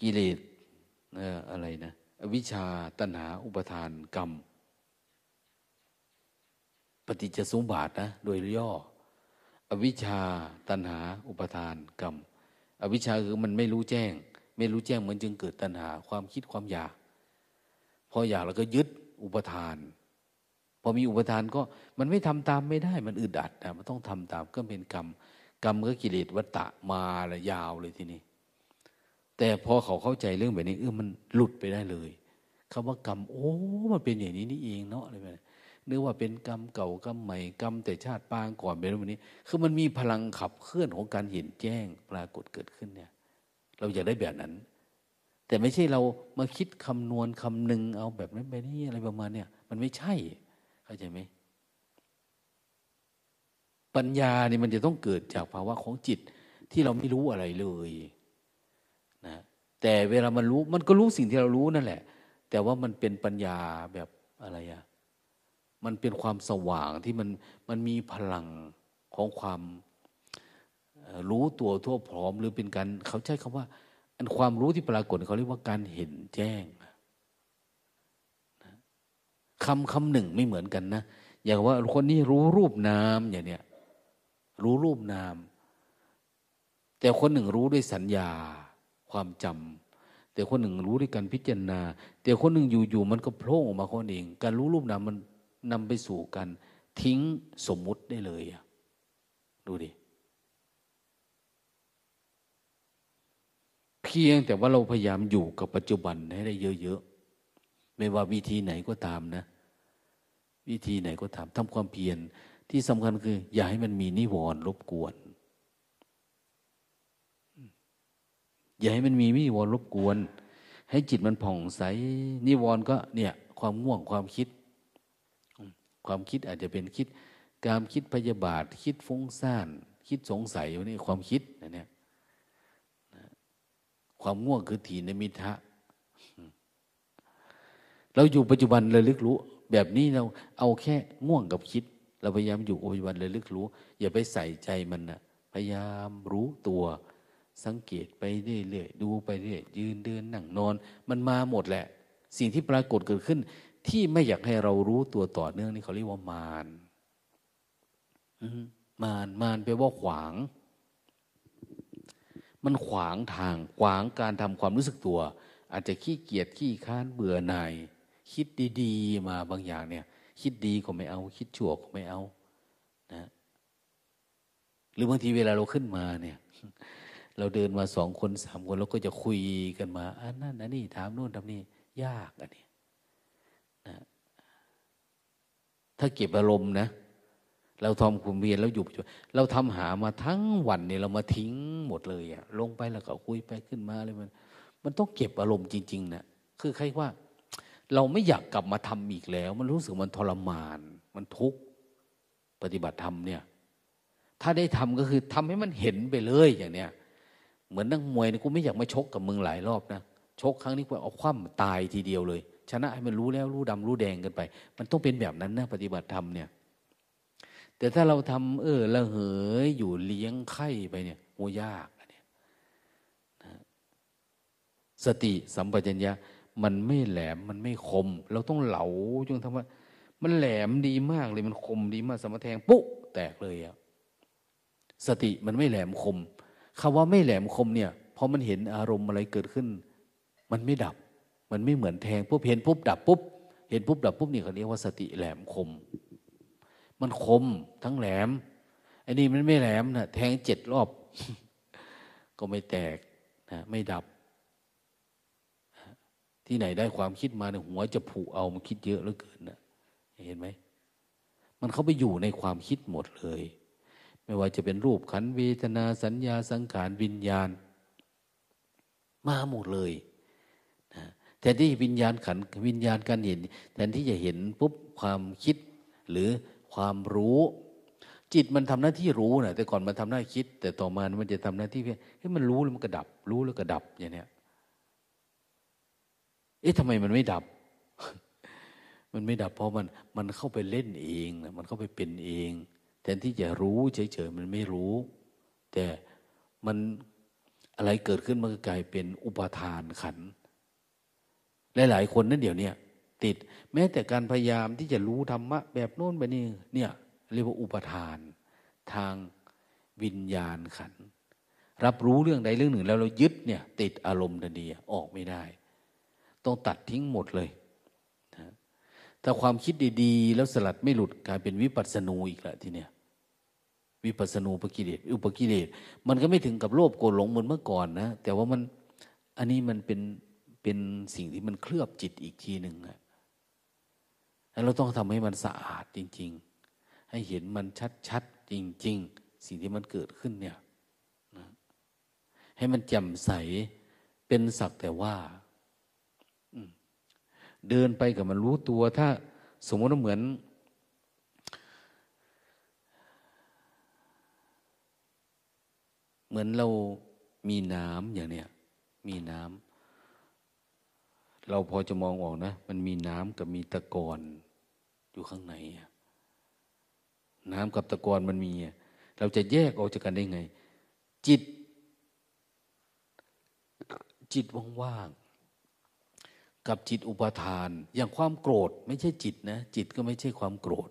กิเลสอะไรนะวิชาตัณหาอุปทานกรรม ฏิจจสมบาทนะ โดยย่อ อวิชชาตัณหา อุปทานกรรม อวิชชาคือมันไม่รู้แจ้ง ไม่รู้แจ้งมันจึงเกิดตัณหา ความคิดความอยาก พออยากแล้วก็ยึดอุปทาน พอมีอุปทานก็มันไม่ทำตามไม่ได้มันอึดอัดนะมันต้องทำตามก็เป็นกรรม กรรมก็กิเลสวัตตะมาละยาวเลยทีนี้ แต่พอเขาเข้าใจเรื่องแบบนี้เออมันหลุดไปได้เลยคำว่ากรรม โอ้ มันเป็นอย่างนี้นี่เองเนาะอะไรแบบนี้ นึกว่าเป็นกรรมเก่ากรรมใหม่กรรมแต่ชาติปางก่อนเป็นแบบนี้ คือมันมีพลังขับเคลื่อนของการเห็นแจ้งปรากฏเกิดขึ้นเนี่ย เราอยากได้แบบนั้น แต่ไม่ใช่เรามาคิดคำนวณคำหนึ่งเอาแบบนั้นไปนี่อะไรประมาณเนี่ยมันไม่ใช่เข้าใจไหมปัญญาเนี่ยมันจะต้องเกิดจากภาวะของจิตที่เราไม่รู้อะไรเลยนะแต่เวลามันรู้มันก็รู้สิ่งที่เรารู้นั่นแหละ แต่ว่ามันเป็นปัญญาแบบอะไรอะ มันเป็นความสว่างที่มันมันมีพลังของความรู้ตัวทั่วพร้อม หรือเป็นการเขาใช้คำว่า อันความรู้ที่ปรากฏเขาเรียกว่าการเห็นแจ้งคำคำหนึ่งไม่เหมือนกันนะอย่างว่าคนนี้รู้รูปนามอย่างเนี้ยรู้รูปนาม แต่คนหนึ่งรู้ด้วยสัญญาความจำแต่คนหนึ่งรู้ด้วยการพิจารณา แต่คนหนึ่งอยู่ๆมันก็โผล่ออกมาคนเอง การรู้รูปนามมัน นำไปสู่การทิ้งสมมุติได้เลยอะดูดิเพียงแต่ว่าเราพยายามอยู่กับปัจจุบันให้ได้เยอะๆไม่ว่าวิธีไหนก็ตามนะ วิธีไหนก็ตามทำความเพียรที่สำคัญคือ อย่าให้มันมีนิวรณ์รบกวน อย่าให้มันมีนิวรณ์รบกวน ให้จิตมันผ่องใสนิวรณ์ก็เนี่ย ความง่วงความคิด ความคิดอาจจะเป็นคิดการคิดพยาบาท คิดฟุ้งซ่าน คิดสงสัยนี่ความคิดนะเนี่ยความง่วงคือถีนมิทะเราอยู่ปัจจุบันเลยลึกรู้ แบบนี้เราเอาแค่ง่วงกับคิด เราพยายามอยู่ปัจจุบันเลยลึกรู้ อย่าไปใส่ใจมันนะพยายามรู้ตัว สังเกตไปเรื่อยๆดูไปเรื่อยยืนเดินนั่งนอน มันมาหมดแหละ สิ่งที่ปรากฏเกิดขึ้น ที่ไม่อยากให้เรารู้ตัวต่อเนื่องนี่เขาเรียกว่ามารมารมารแปลว่าขวาง มันขวางทางขวางการทำความรู้สึกตัว อาจจะขี้เกียจขี้ค้านเบื่อหน่ายคิดดีๆ มาบางอย่างเนี่ย คิดดีก็ไม่เอา คิดชั่วก็ไม่เอา นะ หรือบางทีเวลาเราขึ้นมาเนี่ย เราเดินมาสองคนสามคนเราก็จะคุยกันมาอันนั้นอันนี้ถามโน่นทำนี่ยากอันนี้นะ ถ้าเก็บอารมณ์นะ เราทำคุมเวียนแล้วอยู่เราทำหามาทั้งวันเนี่ยเรามาทิ้งหมดเลยอะลงไปแล้วก็คุยไปขึ้นมาเลยมัน มันต้องเก็บอารมณ์จริงๆนะคือใครว่า เราไม่อยากกลับมาทำอีกแล้ว มันรู้สึกมันทรมาน มันทุกข์ปฏิบัติธรรมเนี่ย ถ้าได้ทำก็คือทำให้มันเห็นไปเลยอย่างเนี้ยเหมือนนักมวยนะกูไม่อยากมาชกกับมึงหลายรอบนะชกครั้งนี้กูเอาคว่ำตายทีเดียวเลย ชนะให้มันรู้แล้วรู้ดำรู้แดงกันไป มันต้องเป็นแบบนั้นนะปฏิบัติธรรมเนี่ย แต่ถ้าเราทำเออละเหยอยู่เลี้ยงไข่ไปเนี่ยโอ้ยากเนี่ยสติสัมปชัญญะมันไม่แหลมมันไม่คม เราต้องเหลาจนทำว่า มันแหลมดีมากเลยมันคมดีมากสมแทงปุ๊แตกเลยอะสติมันไม่แหลมคมคำว่าไม่แหลมคมเนี่ยพอมันเห็นอารมณ์อะไรเกิดขึ้น มันไม่ดับ มันไม่เหมือนแทงปุ๊บเห็นปุ๊บดับปุ๊บเห็นปุ๊บดับปุ๊บนี่เขาเรียกว่าสติแหลมคม มันคมทั้งแหลมไอ้นี่มันไม่แหลมนะแทงเจ็ดรอบ ก็ไม่แตกนะไม่ดับ ที่ไหนได้ความคิดมาเนี่ยหัวจะผุเอามันคิดเยอะเหลือเกินนะเห็นไหมมันเข้าไปอยู่ในความคิดหมดเลย ไม่ว่าจะเป็นรูปขันเวทนาสัญญาสังขารวิญญาณ มาหมดเลย แทนที่วิญญาณขันวิญญาณการเห็น แทนที่จะเห็นปุ๊บความคิดหรือความรู้ จิตมันทำหน้าที่รู้นะแต่ก่อนมันทำหน้าคิด แต่ต่อมามันจะทำหน้าที่เพียงให้มันรู้แล้วมันก็ดับ รู้แล้วก็ดับอย่างเนี้ยเอ๊ะทำไมมันไม่ดับ มันไม่ดับเพราะมันมันเข้าไปเล่นเองนะมันเข้าไปเป็นเอง แทนที่จะรู้เฉยๆมันไม่รู้ แต่มันอะไรเกิดขึ้นมันก็กลายเป็นอุปทานขัน หลาย ๆ คนนั่นเดี๋ยวนี้ติดแม้แต่การพยายามที่จะรู้ธรรมะแบบโน้นแบบนี้เนี่ยเรียกว่าอุปทาน ทางวิญญาณขัน รับรู้เรื่องใดเรื่องหนึ่ง แล้วเรายึดเนี่ยติดอารมณ์ทันทีออกไม่ได้ ต้องตัดทิ้งหมดเลยนะถ้าความคิดดีๆ แล้วสลัดไม่หลุดกลายเป็นวิปัสสนูอีกละทีเนี้ยวิปัสสนูปกิเลสอุปกิเลสมันก็ไม่ถึงกับโลภโกรธหลงเหมือนเมื่อก่อนนะแต่ว่ามันอันนี้มันเป็น เป็นสิ่งที่มันเคลือบจิตอีกทีหนึ่งอะแล้วเราต้องทำให้มันสะอาดจริง ๆ ให้เห็นมันชัดๆจริง ๆ สิ่งที่มันเกิดขึ้นเนี่ยนะให้มันแจ่มใสเป็นสักแต่ว่าเดินไปกับมันรู้ตัว ถ้าสมมติว่าเหมือน เหมือนเรามีน้ำอย่างเนี้ยมีน้ำ เราพอจะมองออกนะ มันมีน้ำกับมีตะกอนอยู่ข้างในน้ำกับตะกอนมันมี เราจะแยกออกจากกันได้ไง จิต จิตว่างๆกับจิตอุปทาน อย่างความโกรธ ไม่ใช่จิตนะ จิตก็ไม่ใช่ความโกรธ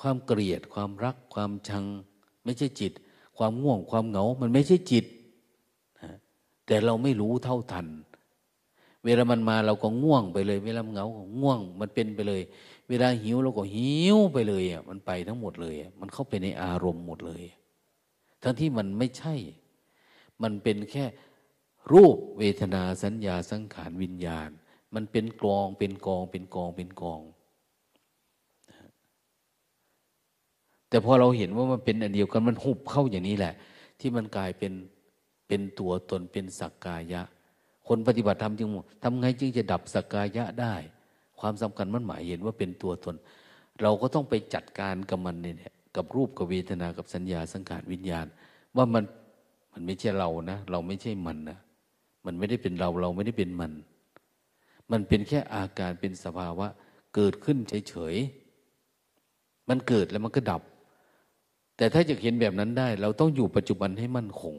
ความเกลียด ความรัก ความชัง ไม่ใช่จิต ความง่วง ความเหงา มันไม่ใช่จิต แต่เราไม่รู้เท่าทัน เวลามันมาเราก็ง่วงไปเลย เวลาเหงาก็ง่วง มันเป็นไปเลย เวลาหิวเราก็หิวไปเลยอะมันไปทั้งหมดเลยมันเข้าไปในอารมณ์หมดเลย ทั้งที่มันไม่ใช่ มันเป็นแค่รูปเวทนาสัญญาสังขารวิญญาณ มันเป็นกลองเป็นกองเป็นกองเป็นกอง แต่พอเราเห็นว่ามันเป็นอันเดียวกันมันหุบเข้าอย่างนี้แหละ ที่มันกลายเป็นเป็นตัวตนเป็นสักกายะ คนปฏิบัติธรรมจึงทำไงจึงจะดับสกายะได้ ความสำคัญมันหมายเห็นว่าเป็นตัวตน เราก็ต้องไปจัดการกับมันเนี่ยกับรูปกับเวทนากับสัญญาสังขารวิญญาณ ว่ามันมันไม่ใช่เรานะ เราไม่ใช่มันนะมันไม่ได้เป็นเราเราไม่ได้เป็นมัน มันเป็นแค่อาการเป็นสภาวะ เกิดขึ้นเฉยๆมันเกิดแล้วมันก็ดับ แต่ถ้าจะเห็นแบบนั้นได้ เราต้องอยู่ปัจจุบันให้มั่นคง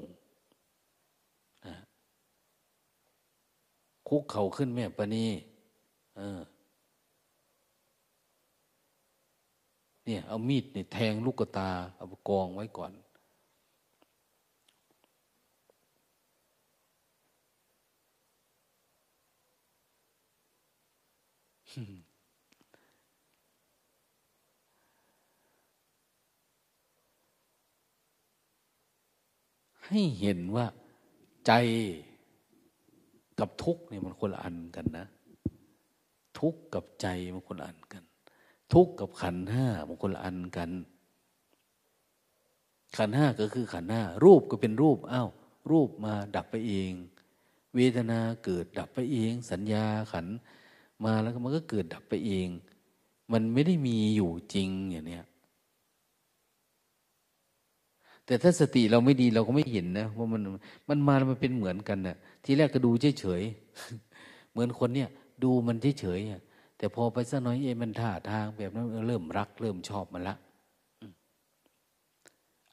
คุกเข่าขึ้นแม่ปณีเนี่ย เอามีดเนี่ยแทงลูกตา เอากองไว้ก่อน ให้เห็นว่าใจ กับทุกเนี่ยมันคนละอันกันนะ ทุกกับใจมันคนละอันกัน ทุกกับขันห้ามันคนละอันกัน ขันห้าก็คือขันห้ารูปก็เป็นรูปอ้าวรูปมาดับไปเอง เวทนาเกิดดับไปเอง สัญญาขันมาแล้วมันก็เกิดดับไปเอง มันไม่ได้มีอยู่จริงอย่างเนี้ย แต่ถ้าสติเราไม่ดีเราก็ไม่เห็นนะว่ามันมันมาแล้วมันเป็นเหมือนกันนะ่ะ ทีแรกก็ดูเฉยเฉยเหมือนคนเนี่ย ดูมันเฉยเฉยแต่พอไปสักน้อยเอ้มันท่าทางแบบนั้นเริ่มรัก เริ่มชอบมันละ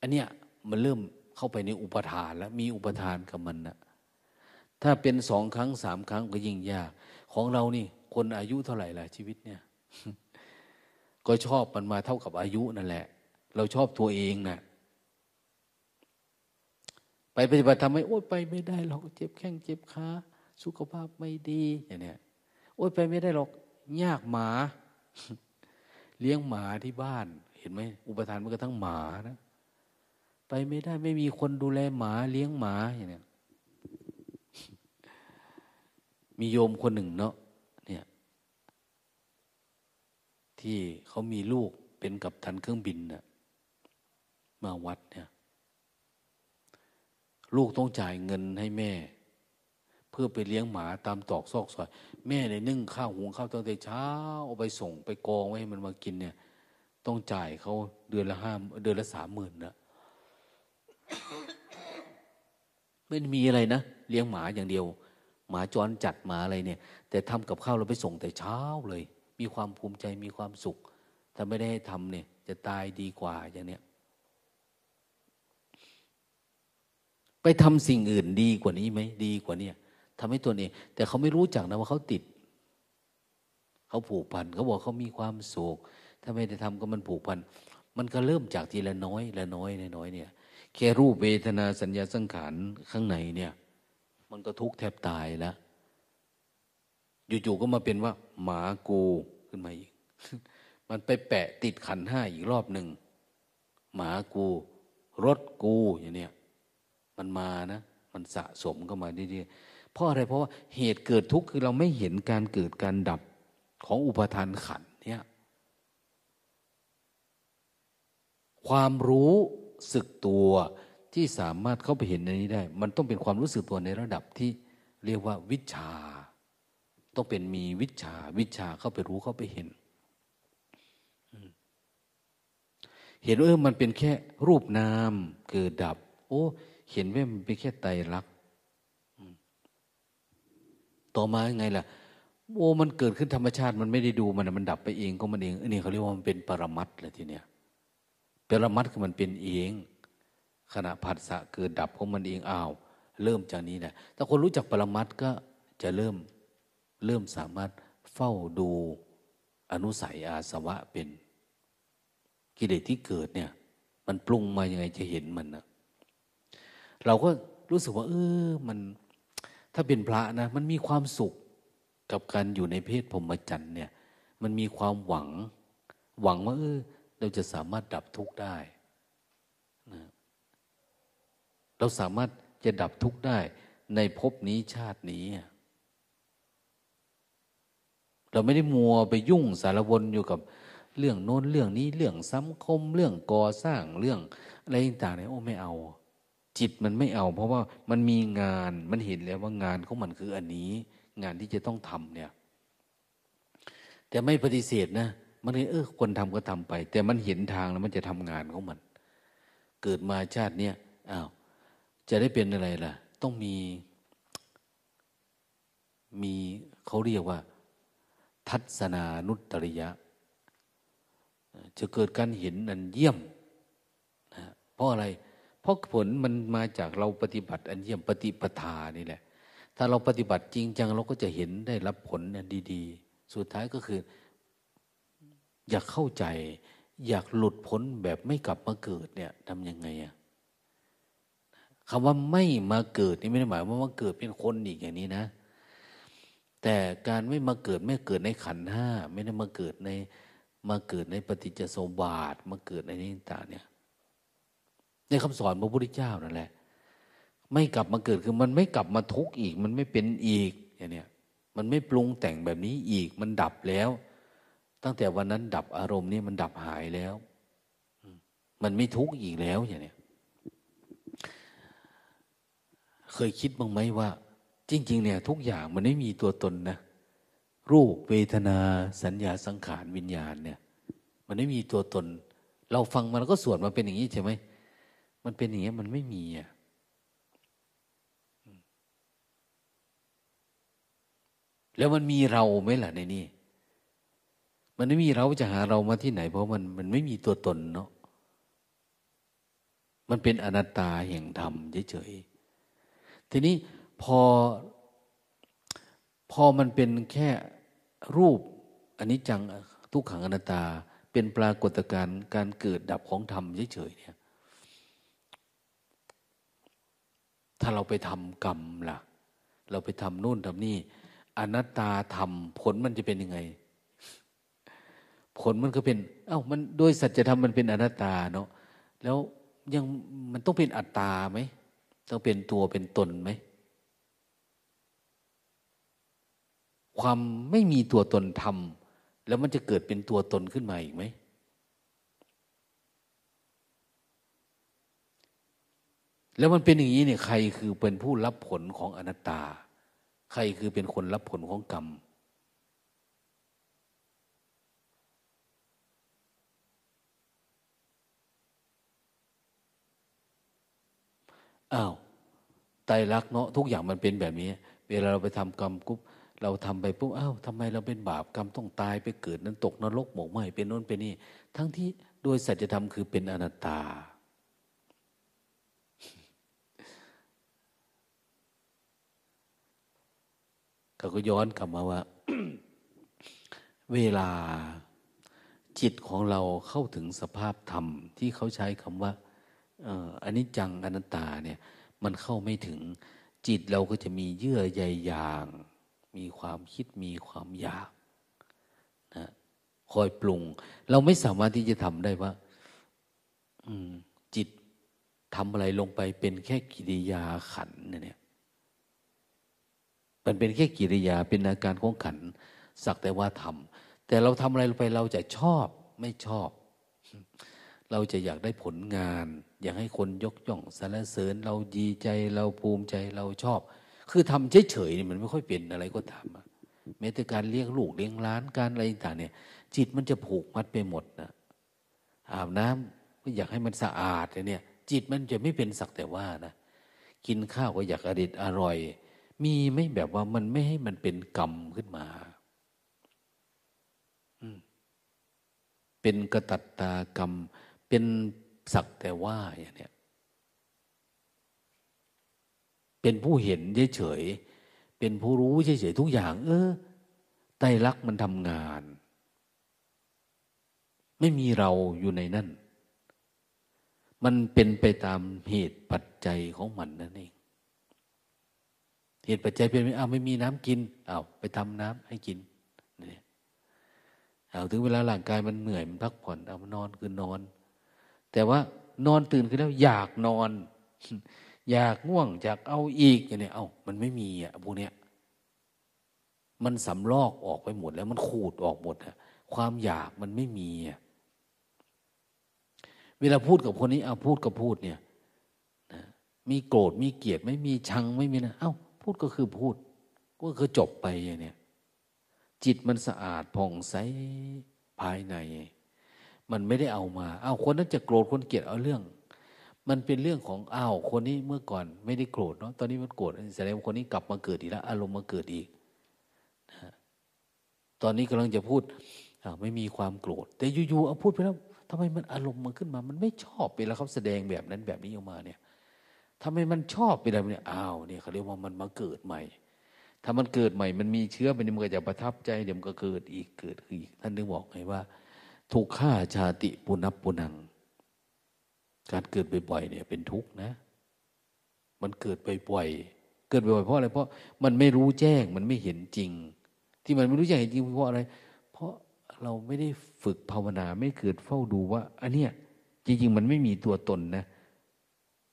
อันเนี้ยมันเริ่มเข้าไปในอุปทานแล้วมีอุปทานกับมันนะถ้าเป็นสองครั้งสามครั้งก็ยิ่งยาก ของเรานี่ คนอายุเท่าไหร่ล่ะชีวิตเนี่ย ก็ชอบมันมาเท่ากับอายุนั่นแหละ เราชอบตัวเองนะ่ะ ปปฏิบัติทำไมโอ้ยไปไม่ได้หรอกเจ็บแข้งเจ็บขาสุขภาพไม่ดีอย่างเนี้ยโอ้ยไปไม่ได้หรอกยากหมา เลี้ยงหมาที่บ้าน เห็นไหมอุปทานมันก็ทั้งหมานะไปไม่ได้ไม่มีคนดูแลหมา เลี้ยงหมาอย่างเนี้ยมีโยมคนหนึ่งเนาะเนี่ยที่เขามีลูกเป็นกับทันเครื่องบินนะ่ะมาวัดเนี่ย ลูกต้องจ่ายเงินให้แม่ เพื่อไปเลี้ยงหมาตามตอกซอกซอย แม่เลยนึ่งข้าวหุงข้าวตั้งแต่เช้าเอาไปส่งไปกองไว้ให้มันมากินเนี่ย ต้องจ่ายเขาเดือนละห้าเดือนละสามหมื่นนะไม่มีอะไรนะเลี้ยงหมาอย่างเดียว หมาจรจัดหมาอะไรเนี่ย แต่ทำกับข้าวเราไปส่งแต่เช้าเลย มีความภูมิใจมีความสุขถ้าไม่ได้ทำเนี่ย จะตายดีกว่าอย่างเนี้ย ไปทำสิ่งอื่นดีกว่านี้ไหมดีกว่าเนี้ทำให้ตัวเอง แต่เขาไม่รู้จักนะว่าเขาติด เขาผูกพันเขาบอกเขามีความสุขถ้าไม่ได้ทำก็มันผูกพันมันก็เริ่มจากทีละน้อยละน้อยละน้อยเนี่ยแค่รูปเวทนาสัญญาสังขารข้างในเนี่ย มันก็ทุกข์แทบตายแล้วอยู่ๆก็มาเป็นว่า หมากูขึ้นมาอีก มันไปแปะติดขันห้าอีกรอบหนึ่งหมากู รถกูอย่างเนี้ย มันมานะ มันสะสมก็มาดีๆเพราะอะไรเพราะว่าเหตุเกิดทุกข์คือเราไม่เห็นการเกิดการดับของอุปทานขันเนี่ยความรู้สึกตัวที่สามารถเข้าไปเห็นในนี้ได้ มันต้องเป็นความรู้สึกตัวในระดับที่เรียกว่าวิชา ต้องเป็นมีวิชาวิชาเข้าไปรู้เข้าไปเห็น เห็นว่ามันเป็นแค่รูปนามเกิดดับ โอ้ เห็นว่ามันเป็นแค่ไตรลักษณ์ต่อมาไงล่ะโอ้มันเกิดขึ้นธรรมชาติมันไม่ได้ดูมันมันดับไปเองก็มันเองอันนี้เขาเรียกว่ามันเป็นปรมัตเลยทีเนี้ยปรมัตคือมันเป็นเอง ขณะผัสสะเกิดดับของมันเองอ้าว เริ่มจากนี้แหละถ้าคนรู้จักปรมัตก็จะเริ่มเริ่มสามารถเฝ้าดูอนุสัยอาสวะเป็น กิเลสที่เกิดเนี่ย มันปรุงมายังไงจะเห็นมันนะ เราก็รู้สึกว่า เออมันถ้าเป็นพระนะ มันมีความสุขกับการอยู่ในเพศพรหมจรรย์เนี่ย มันมีความหวัง หวังว่าเออเราจะสามารถดับทุกข์ได้นะเราสามารถจะดับทุกข์ได้ ในภพนี้ชาตินี้ เราไม่ได้มัวไปยุ่งสารวนอยู่กับเรื่องโน้นเรื่องนี้เรื่องสังคม เรื่องก่อสร้างเรื่องอะไรต่างๆเนี่ยโอ้ไม่เอา จิตมันไม่เอา เพราะว่ามันมีงานมันเห็นแล้วว่างานของมันคืออันนี้ งานที่จะต้องทำเนี่ย แต่ไม่ปฏิเสธนะ มันเออคนทำก็ทำไป แต่มันเห็นทางแล้วมันจะทำงานของมัน เกิดมาชาติเนี้ยอ้าวจะได้เป็นอะไรล่ะ ต้องมี มีเขาเรียกว่า ทัศนานุตริยะ จะเกิดการเห็นอันเยี่ยมนะเพราะอะไรเราะผลมันมาจากเราปฏิบัติอันเยี่ยมปฏิปทานี่แหละ ถ้าเราปฏิบัติจริงจังเราก็จะเห็นได้รับผลอันดีๆ สุดท้ายก็คือ อยากเข้าใจ อยากหลุดพ้นแบบไม่กลับมาเกิดเนี่ยทำยังไงอะคำว่าไม่มาเกิดนี่ไม่ได้หมายว่ามาเกิดเป็นคนอีกอย่างนี้นะ แต่การไม่มาเกิดไม่เกิดในขันห้าไม่ได้มาเกิดในมาเกิดในปฏิจจสมบาทมาเกิดในนี้ต่างเนี่ย ในคำสอนพระพุทธเจ้านั่นแหละ ไม่กลับมาเกิดคือมันไม่กลับมาทุกข์อีก มันไม่เป็นอีกอย่างเนี้ยมันไม่ปรุงแต่งแบบนี้อีก มันดับแล้ว ตั้งแต่วันนั้นดับอารมณ์นี่มันดับหายแล้ว มันไม่ทุกข์อีกแล้วอย่างเนี้ยเคยคิดบ้างไหมว่า จริง ๆ เนี่ย ทุกอย่างมันไม่มีตัวตนนะรูปเวทนาสัญญาสังขารวิญญาณเนี่ย มันไม่มีตัวตน เราฟังมันก็สวดมาเป็นอย่างนี้ใช่ไหม มันเป็นอย่างนี้มันไม่มีอะแล้วมันมีเราไหมล่ะในนี้ มันไม่มีเราจะหาเรามาที่ไหน เพราะมันมันไม่มีตัวตนเนาะ มันเป็นอนัตตาแห่งธรรมเฉยๆ ทีนี้พอ พอมันเป็นแค่รูปอันนี้จังทุกขังอนัตตา เป็นปรากฏการณ์การเกิดดับของธรรมเฉยๆเนี่ย ถ้าเราไปทำกรรมล่ะ เราไปทำนู่นทำนี่อนัตตาทำผลมันจะเป็นยังไง ผลมันก็เป็น เอา้ามันโดยสัจธรรมมันเป็นอนัตตาเนาะแล้วยังมันต้องเป็นอัตตาไหมต้องเป็นตัวเป็นตนไหมความไม่มีตัวตนทำแล้วมันจะเกิดเป็นตัวตนขึ้นมาอีกไหม แล้วมันเป็นอย่างนี้เนี่ยใครคือเป็นผู้รับผลของอนัตตา ใครคือเป็นคนรับผลของกรรม อ้าวไตรักเนาะทุกอย่างมันเป็นแบบนี้ เวลาเราไปทำกรรมกุ๊บเราทำไปปุ๊บอ้าวทำไมเราเป็นบาปกรรมต้องตายไปเกิดนั้นตกนรกหมกไหมเป็นโน้นเป็นนี่ทั้งที่โดยสัจธรรมคือเป็นอนัตตา เขาก็ย้อนกลับมาว่า เวลาจิตของเราเข้าถึงสภาพธรรม ที่เขาใช้คำว่าอันนี้จังอนัตตาเนี่ย มันเข้าไม่ถึงจิตเราก็จะมีเยื่อใยยาง มีความคิดมีความอยากนะคอยปรุง เราไม่สามารถที่จะทำได้ว่าจิตทำอะไรลงไปเป็นแค่กิริยาขันเนี่ย มันเป็นแค่กิริยาเป็นอาการของขันสักแต่ว่าทำแต่เราทำอะไรไปเราจะชอบไม่ชอบ เราจะอยากได้ผลงาน อยากให้คนยกย่องสรรเสริญ เราดีใจเราภูมิใจเราชอบ คือทำเฉยๆนี่มันไม่ค่อยเป็นอะไรก็ทำแม้แต่การเลี้ยงลูกเลี้ยงล้านการอะไรต่างเนี่ย จิตมันจะผูกมัดไปหมดนะอาบน้ำก็อยากให้มันสะอาดเนี่ย จิตมันจะไม่เป็นสักแต่ว่านะกินข้าวก็อยากอดิตอร่อย มีไม่แบบว่ามันไม่ให้มันเป็นกรรมขึ้นมาเป็นกระตัตตากรรม เป็นสักแต่ว่าอย่างเนี้ยเป็นผู้เห็นเฉยๆเป็นผู้รู้เฉยๆทุกอย่าง เออไตรลักษณ์มันทำงาน ไม่มีเราอยู่ในนั่น มันเป็นไปตามเหตุปัจจัยของมันนั่นเอง เหตุปัจจัยเป็นอ้าวไม่มีน้ำกินอ้าวไปทำน้ำให้กินนี่เอาถึงเวลาร่างกายมันเหนื่อยมันพักผ่อนเอามานอนคือนอน แต่ว่านอนตื่นขึ้นแล้วอยากนอน อยากง่วงอยากเอาอีกอย่างนี้เอามันไม่มีอะพวกเนี้ยมันสำลอกออกไปหมดแล้วมันขูดออกหมดอะความอยากมันไม่มีอะเวลาพูดกับคนนี้เอาพูดก็พูดเนี่ยนะมีโกรธมีเกลียดไม่มีชังไม่มีนะเอา้า ดก็คือพูด ก็คือจบไปอย่างเนี้ยจิตมันสะอาดผ่องใสภายใน มันไม่ได้เอามาเอาคนนั้นจะโกรธคนเกลียดเอาเรื่อง มันเป็นเรื่องของอ้าวคนนี้เมื่อก่อนไม่ได้โกรธเนาะตอนนี้มันโกรธแสดงว่าคนนี้กลับมาเกิดอีกแล้วอารมณ์มาเกิดอีกนะตอนนี้กำลังจะพูดไม่มีความโกรธ แต่อยู่ๆเอาพูดไปแล้วทำไมมันอารมณ์มันขึ้นมา มันไม่ชอบเวลาเขาแสดงแบบนั้นแบบนี้ออกมาเนี่ย ทำไมมันชอบไปแบบนี้อ้าวเนี่ยเขาเรียกว่ามันมาเกิดใหม่ ถ้ามันเกิดใหม่ มันมีเชื้อมันมันก็จะประทับใจเดี๋ยวมันก็เกิดอีกเกิดอีก ท่านนึกบอกไงว่าทุกข้าชาติปุนับปุนัง การเกิดบ่อยๆเนี่ย เป็นทุกข์นะ มันเกิดบ่อยๆเกิดบ่อยๆเพราะอะไรเพราะมันไม่รู้แจ้งมันไม่เห็นจริง ที่มันไม่รู้แจ้งจริงเพราะอะไร เพราะเราไม่ได้ฝึกภาวนาไม่เกิดเฝ้าดูว่าอันเนี้ยจริง ๆ มันไม่มีตัวตนนะ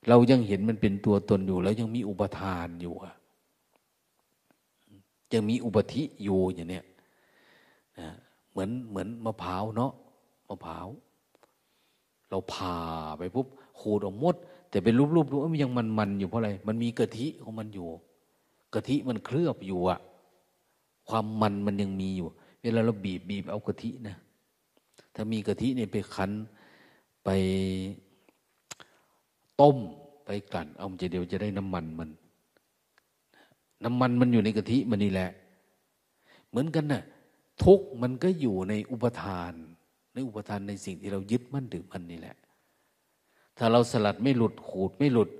เรายังเห็นมันเป็นตัวตนอยู่ แล้วยังมีอุปทานอยู่อะยังมีอุปธิอยู่อย่างเนี้ยนะเหมือนเหมือนมะพร้าวเนาะมะพร้าวเราผ่าไปปุ๊บขูดออกมด แต่เป็นรูปๆดูมันยังมันๆอยู่เพราะอะไร มันมีกะทิของมันอยู่กะทิมันเคลือบอยู่อะความมันมันยังมีอยู่ เวลาเราบีบบีบเอากะทินะถ้ามีกะทิเนี่ยไปคั้นไป ต้มไปกลั่น เอาจะเดียวจะได้น้ำมันมัน น้ำมันมันอยู่ในกะทิมันนี่แหละ เหมือนกันนะ่ะทุกมันก็อยู่ในอุปทาน ในอุปทานในสิ่งที่เรายึดมั่นถือมันนี่แหละ ถ้าเราสลัดไม่หลุดขูดไม่หลุด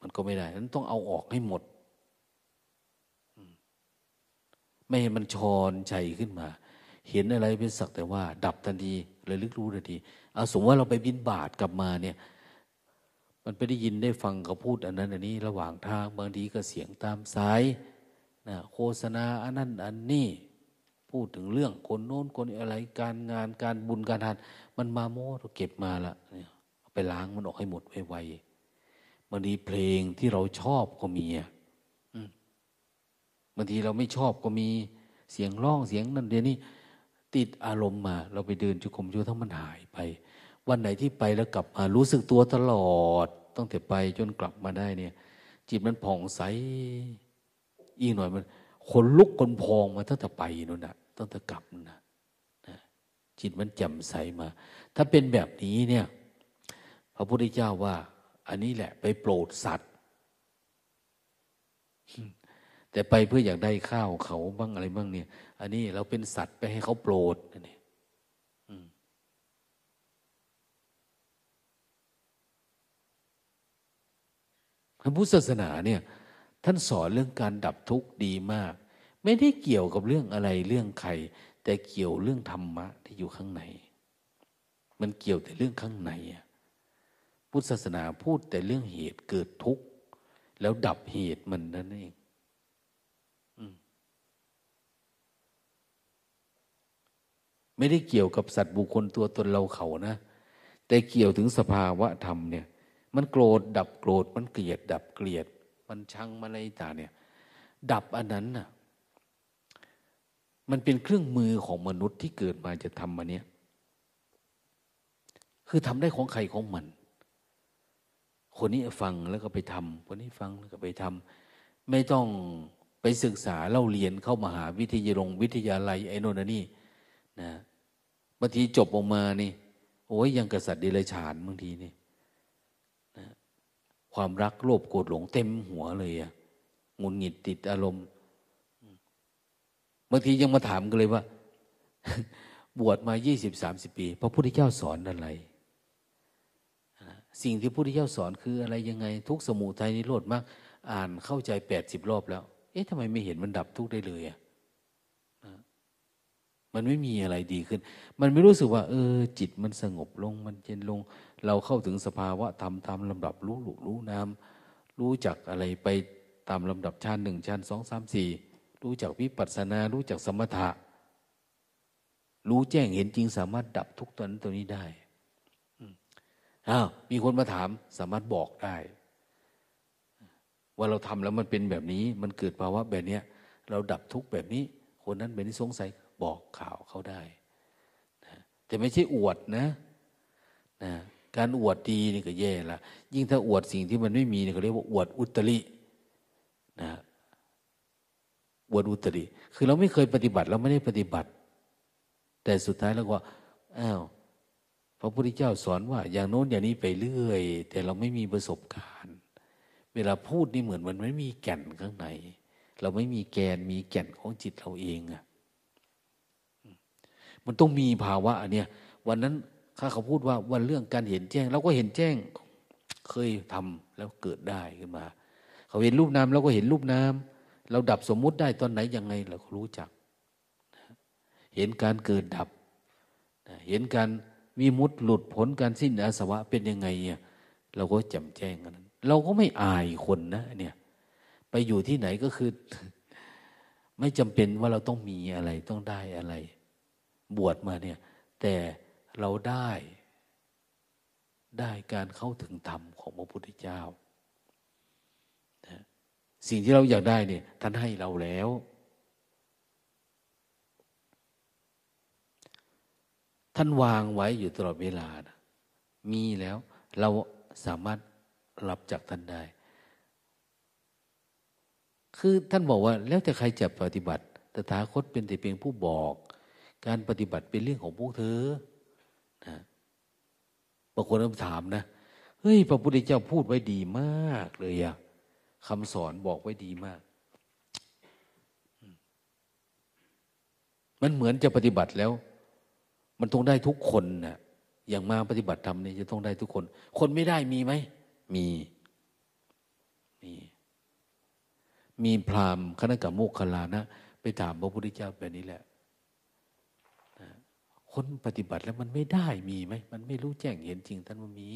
มันก็ไม่ได้นั้นต้องเอาออกให้หมด ไม่ให้มันชอนใจขึ้นมา เห็นอะไรเป็นสักแต่ว่า ดับทันทีเลยลึกรู้ทันทีเอาสมมติว่าเราไปบินบาทกลับมาเนี่ย มันไปได้ยินได้ฟังเขาพูดอันนั้น อันนี้ ระหว่างทางบางทีก็เสียงตามสายนะโฆษณาอันนั้นอันนี้ พูดถึงเรื่องคนโน้นคนอะไรการงานการบุญการทาน มันมาโม้เราเก็บมาละเนี่ยไปล้างมันออกให้หมดไวๆบางทีเพลงที่เราชอบก็มีอะบางทีเราไม่ชอบก็มีเสียงร้องเสียงนั่นเดี๋ยวนี้ติดอารมณ์มา เราไปเดินจุกมจุทั้งมันหายไป วันไหนที่ไปแล้วกลับมารู้สึกตัวตลอด ตั้งแต่ไปจนกลับมาได้เนี่ย จิตมันผ่องใสอีกหน่อยมันขนลุกคนพองมาตั้งแต่ไปนู่นนะตั้งแต่กลับนะนะจิตมันแจ่มใสมา ถ้าเป็นแบบนี้เนี่ย พระพุทธเจ้าว่า อันนี้แหละ ไปโปรดสัตว์ แต่ไปเพื่ออยากได้ข้าวเขาบ้างอะไรบ้างเนี่ย อันนี้เราเป็นสัตว์ไปให้เขาโปรดนี่ พระพุทธศาสนาเนี่ยท่านสอนเรื่องการดับทุกข์ดีมาก ไม่ได้เกี่ยวกับเรื่องอะไรเรื่องใคร แต่เกี่ยวเรื่องธรรมะที่อยู่ข้างใน มันเกี่ยวแต่เรื่องข้างในพุทธศาสนาพูดแต่เรื่องเหตุเกิดทุกข์แล้วดับเหตุมันนั่นเองไม่ได้เกี่ยวกับสัตว์บุคคลตัวตนเราเขานะ แต่เกี่ยวถึงสภาวะธรรมเนี่ย มันโกรธดับโกรธมันเกลียด ดับเกลียด มันชังมาอะไรต่างเนี่ย ดับอันนั้นน่ะ มันเป็นเครื่องมือของมนุษย์ที่เกิดมาจะทำมาเนี้ยคือทำได้ของใครของมัน คนนี้ฟังแล้วก็ไปทำคนนี้ฟังแล้วก็ไปทำไม่ต้องไปศึกษาเล่าเรียนเข้ามาหาวิทยาลงวิทยาลัยไอ้นนนี่นะบางทีจบออกมานี่โอ้ยยังกษัตริย์เดรัจฉานบางทีนี่ ความรักโลภโกรธหลงเต็มหัวเลยอะงุนหงิดติดอารมณ์บางทียังมาถามกันเลยว่า บวชมายี่สิบสามสิบปี พระพุทธเจ้าสอนอะไร สิ่งที่พระพุทธเจ้าสอนคืออะไรยังไง ทุกสมุทัยนิโรธมาก อ่านเข้าใจแปดสิบรอบแล้ว เอ๊ะทำไมไม่เห็นมันดับทุกได้เลยอะ มันไม่มีอะไรดีขึ้น มันไม่รู้สึกว่า เออ จิตมันสงบลง มันเย็นลง เราเข้าถึงสภาวะธรรมตามลำดับรู้หลุรู้นามรู้จักอะไรไปตามลำดับชั้นหนึ่งชั้นสองสามสี่รู้จักวิปัสสนา รู้จักสมถะ รู้แจ้งเห็นจริงสามารถดับทุกตัวนั้นตัวนี้ได้อ้าวมีคนมาถามสามารถบอกได้ ว่าเราทำแล้วมันเป็นแบบนี้ มันเกิดภาวะแบบนี้เราดับทุกแบบนี้ คนนั้นเป็นที่สงสัย บอกข่าวเขาได้นะแต่ไม่ใช่อวดนะนะการอวดดีนี่ก็แย่ละยิ่งถ้าอวดสิ่งที่มันไม่มีนี่เขาเรียกว่าอวดอุตรินะอวดอุตริคือเราไม่เคยปฏิบัติเราไม่ได้ปฏิบัติ แต่สุดท้ายแล้วก็อ้าวพระพุทธเจ้าสอนว่า อย่างโน้นอย่างนี้ไปเรื่อย แต่เราไม่มีประสบการณ์ เวลาพูดนี่เหมือนมันไม่มีแก่นข้างใน เราไม่มีแกนมีแก่นของจิตเราเองอะ มันต้องมีภาวะอันเนี้ยวันนั้นข้าเขาพูดว่าวันเรื่องการเห็นแจ้งเราก็เห็นแจ้งเคยทำแล้วเกิดได้ขึ้นมา เขาเห็นรูปนามเราก็เห็นรูปนามเราดับสมมุติได้ตอนไหนยังไงเราก็รู้จัก เห็นการเกิดดับ เห็นการมีมุดหลุดผลการสิ้นอาสวะเป็นยังไงเนี่ยเราก็จำแจ้งกันเราก็ไม่อายคนนะเนี่ยไปอยู่ที่ไหนก็คือ ไม่จำเป็นว่าเราต้องมีอะไรต้องได้อะไร บวชมาเนี่ย แต่เราได้ได้การเข้าถึงธรรมของพระพุทธเจ้า สิ่งที่เราอยากได้เนี่ยท่านให้เราแล้ว ท่านวางไว้อยู่ตลอดเวลานะมีแล้วเราสามารถรับจากท่านได้ คือท่านบอกว่าแล้วแต่ใครจะปฏิบัติตถาคตเป็นแต่เพียงผู้บอก การปฏิบัติเป็นเรื่องของพวกเธอนะบางคนก็ถามนะเฮ้ยพระพุทธเจ้าพูดไว้ดีมากเลยอะคำสอนบอกไว้ดีมาก มันเหมือนจะปฏิบัติแล้ว มันต้องได้ทุกคนนะอย่างมาปฏิบัติธรรมนี่จะต้องได้ทุกคน คนไม่ได้มีไหม มีมีมีพราหมณ์คณะกรรมโมคคลานะ ไปถามพระพุทธเจ้าแบบนี้แหละ คนปฏิบัติแล้วมันไม่ได้มีไหมมันไม่รู้แจ้งเห็นจริงท่านว่ามี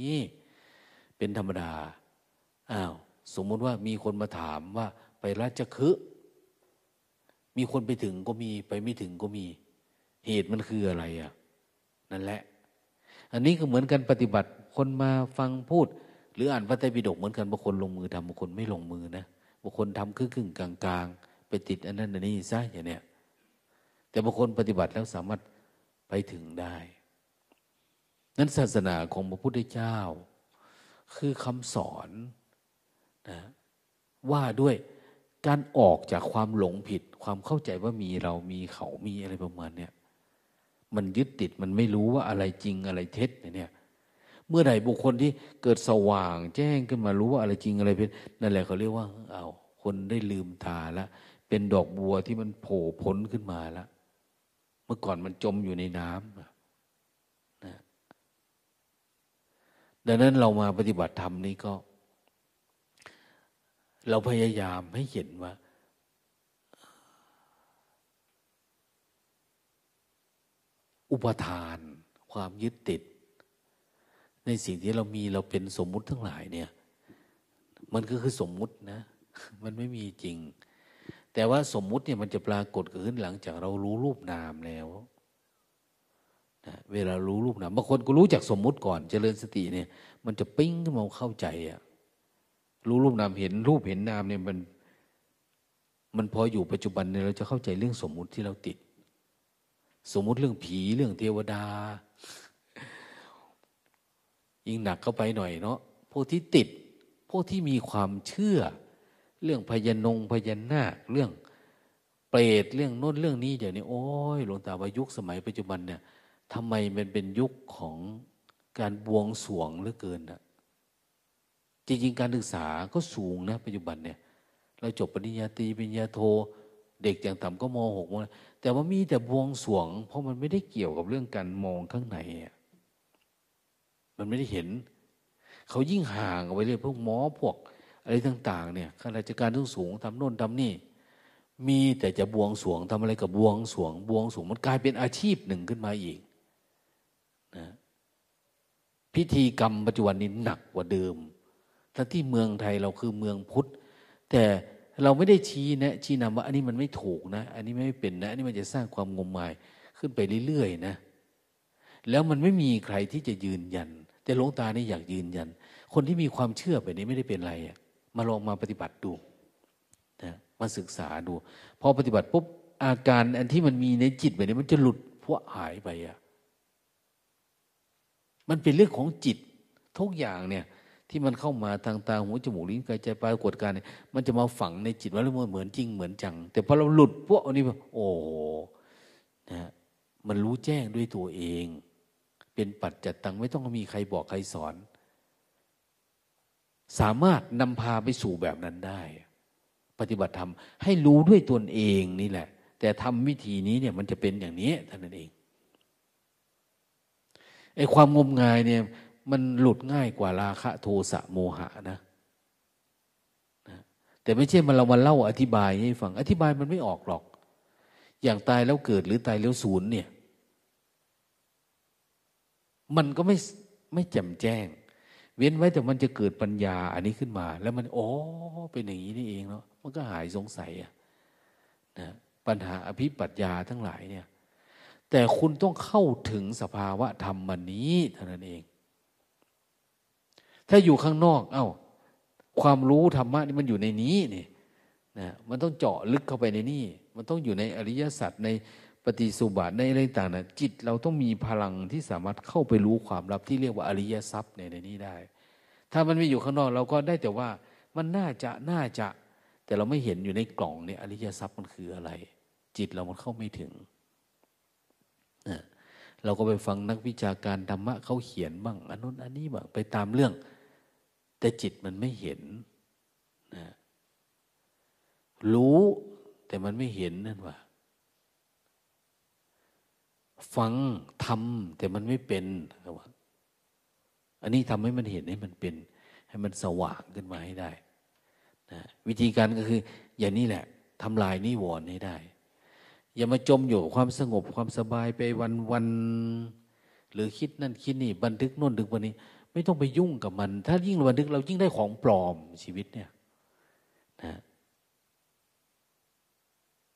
เป็นธรรมดาอ้าวสมมติว่ามีคนมาถามว่าไปราชคฤห์มีคนไปถึงก็มีไปไม่ถึงก็มี เหตุมันคืออะไรอะ นั่นแหละ อันนี้ก็เหมือนกันปฏิบัติคนมาฟังพูด หรืออ่านพระไตรปิฎกเหมือนกันบางคนลงมือทำบางคนไม่ลงมือนะบางคนทำครึ่งกลางกลางไปติดอันนั้นอันนี้ซะอย่างเนี้ยแต่บางคนปฏิบัติแล้วสามารถ ไปถึงได้ นั้นศาสนาของพระพุทธเจ้า คือคำสอนนะว่าด้วยการออกจากความหลงผิด ความเข้าใจว่ามีเรามีเขามีอะไรประมาณเนี้ยมันยึดติดมันไม่รู้ว่าอะไรจริงอะไรเท็จเนี่ย เมื่อใดบุคคลที่เกิดสว่าง แจ้งขึ้นมารู้ว่าอะไรจริงอะไรเป็นนั่นแหละเขาเรียกว่าเอาคนได้ลืมตาแล้วเป็นดอกบัวที่มันโผล่พ้นขึ้นมาแล้ว เมื่อก่อนมันจมอยู่ในน้ำนะดังนั้นเรามาปฏิบัติธรรมนี้ก็ เราพยายามให้เห็นว่า อุปทาน ความยึดติด ในสิ่งที่เรามีเราเป็นสมมุติทั้งหลายเนี่ย มันก็คือสมมุตินะ มันไม่มีจริง แต่ว่าสมมุติเนี่ยมันจะปรากฏขึ้นหลังจากเรารู้รูปนามแล้วนะเวลารู้รูปนามบางคนก็รู้จากสมมุติก่อนเจริญสติเนี่ย มันจะปิ้งขึ้นมาเข้าใจอะรู้รูปนามเห็นรูปเห็นนามเนี่ยมัน มันพออยู่ปัจจุบันเนี่ยเราจะเข้าใจเรื่องสมมุติที่เราติด สมมุติเรื่องผีเรื่องเทวดา ยิ่งหนักเข้าไปหน่อยเนาะพวกที่ติด พวกที่มีความเชื่อ เรื่องพยานงพยานนาคเรื่องเปรตเรื่องโน้นเรื่องนี้เดี๋ยวนี้โอ้ยหลวงตาว่ายุคสมัยปัจจุบันเนี่ยทำไมมันเป็นยุคของการบวงสวงเหลือเกินอะจริงๆ การศึกษาก็สูงนะปัจจุบันเนี่ยเราจบปริญญาตรีปริญญาโท เด็กอย่างต่ำก็มหกมแต่ว่ามีแต่บวงสวง เพราะมันไม่ได้เกี่ยวกับเรื่องการมองข้างในมันไม่ได้เห็น เขายิ่งห่างออกไปเลยพวกหมอพวก อะไรต่าง ๆ เนี่ยข้าราชการทุกสูงทำโน่นทำนี่ มีแต่จะบวงสวงทำอะไรกับบวงสวง บวงสวงมันกลายเป็นอาชีพหนึ่งขึ้นมาอีกนะพิธีกรรมปัจจุบันนี้หนักกว่าเดิมทั้งที่เมืองไทยเราคือเมืองพุทธ แต่เราไม่ได้ชี้นะ ชี้นำว่า อันนี้มันไม่ถูกนะ อันนี้ไม่เป็นนะ อันนี้มันจะสร้างความงมงายขึ้นไปเรื่อยๆนะ แล้วมันไม่มีใครที่จะยืนยัน แต่หลวงตานี่อยากยืนยัน คนที่มีความเชื่อไปนี้ไม่ได้เป็นไรอะ มาลองมาปฏิบัติดูนะมาศึกษาดู พอปฏิบัติปุ๊บอาการอันที่มันมีในจิตแบบนี้มันจะหลุดพวกหายไปอะมันเป็นเรื่องของจิตทุกอย่างเนี่ย ที่มันเข้ามาทางตาหูจมูกลิ้นกายใจปรากฏการเนี่ยมันจะมาฝังในจิตว่าเรื่องเหมือนจริงเหมือนจัง แต่พอเราหลุดพวกอันนี้โอ้นะมันรู้แจ้งด้วยตัวเอง เป็นปัจจัตตังไม่ต้องมีใครบอกใครสอน สามารถนำพาไปสู่แบบนั้นได้ ปฏิบัติธรรมให้รู้ด้วยตนเองนี่แหละ แต่ทำวิธีนี้เนี่ยมันจะเป็นอย่างนี้เท่านั้นเองไอ้ความงมงายเนี่ย มันหลุดง่ายกว่าราคะโทสะโมหะนะแต่ไม่ใช่มันเรามาเล่าอธิบายให้ฟัง อธิบายมันไม่ออกหรอก อย่างตายแล้วเกิดหรือตายแล้วสูญเนี่ย มันก็ไม่ไม่แจ่มแจ้ง เว้นไว้แต่มันจะเกิดปัญญาอันนี้ขึ้นมา แล้วมันโอ้เป็นอย่างนี้นี่เองเนาะมันก็หายสงสัยอะนะปัญหาอภิปัญญาทั้งหลายเนี่ย แต่คุณต้องเข้าถึงสภาวะธรรมมันนี้เท่านั้นเอง ถ้าอยู่ข้างนอก เอา้า ความรู้ธรรมะนี่มันอยู่ในนี้นี่นะมันต้องเจาะลึกเข้าไปในนี่ มันต้องอยู่ในอริยสัจใน ปฏิสุบาทในอะไรต่างนะจิตเราต้องมีพลังที่สามารถเข้าไปรู้ความลับที่เรียกว่าอริยทรัพย์ในในนี้ได้ ถ้ามันไม่อยู่ข้างนอกเราก็ได้แต่ว่ามันน่าจะน่าจะ แต่เราไม่เห็นอยู่ในกล่องเนี่ยอริยทรัพย์มันคืออะไร จิตเรามันเข้าไม่ถึงนะเราก็ไปฟังนักวิชาการธรรมะเขาเขียนบ้างอันนู้นอันนี้บ้างไปตามเรื่อง แต่จิตมันไม่เห็นนะรู้แต่มันไม่เห็นนั่นว่า ฟังทำแต่มันไม่เป็นอันนี้ทำให้มันเห็นให้มันเป็น ให้มันสว่างขึ้นมาให้ได้นะวิธีการก็คือ อย่างนี้แหละทำลายนิวรณ์ให้ได้ อย่ามาจมอยู่ความสงบความสบายไปวันวันหรือคิดนั่นคิดนี่ บันทึกน่นดึกวันนี้ ไม่ต้องไปยุ่งกับมัน ถ้ายิ่งบันทึกเรายิ่งได้ของปลอมชีวิตเนี่ยนะ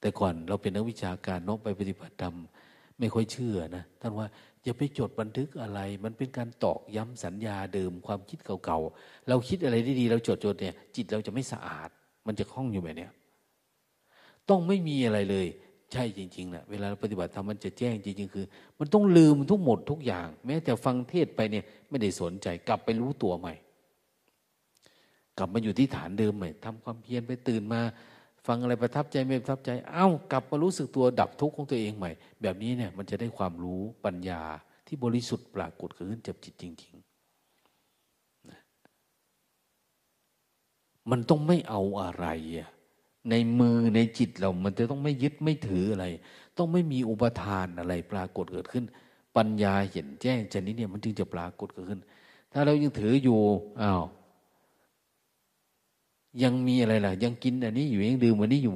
แต่ก่อนเราเป็นนักวิชาการนกไปปฏิบัติธรรม ไม่ค่อยเชื่อนะท่านว่าอย่าไปจดบันทึกอะไร มันเป็นการตอกย้ำสัญญาเดิมความคิดเก่าๆ เราคิดอะไรดีๆเราจดจดเนี่ย จิตเราจะไม่สะอาด มันจะคล้องอยู่แบบเนี้ยต้องไม่มีอะไรเลย ใช่จริงๆนะเวลาปฏิบัติธรรมมันจะแจ้งจริง ๆ คือ มันต้องลืมทุกหมดทุกอย่าง แม้แต่ฟังเทศไปเนี่ย ไม่ได้สนใจกลับไปรู้ตัวใหม่ กลับมาอยู่ที่ฐานเดิมใหม่ทำความเพียรไปตื่นมา ฟังอะไรประทับใจไม่ประทับใจ เอา้ากลับมารู้สึกตัวดับทุกข์ของตัวเองใหม่ แบบนี้เนี่ยมันจะได้ความรู้ปัญญาที่บริสุทธิ์ปรากฏขึ้นจากจิตจริงๆนะมันต้องไม่เอาอะไรอะในมือในจิตเรา มันจะต้องไม่ยึดไม่ถืออะไร ต้องไม่มีอุปทานอะไรปรากฏเกิดขึ้น ปัญญาเห็นแจ้งชนิดเนี่ยมันจึงจะปรากฏเกิดขึ้น ถ้าเรายังถืออยู่อ้าว ยังมีอะไรล่ะ ยังกินอันนี้อยู่ยังดื่มอันนี้อยู่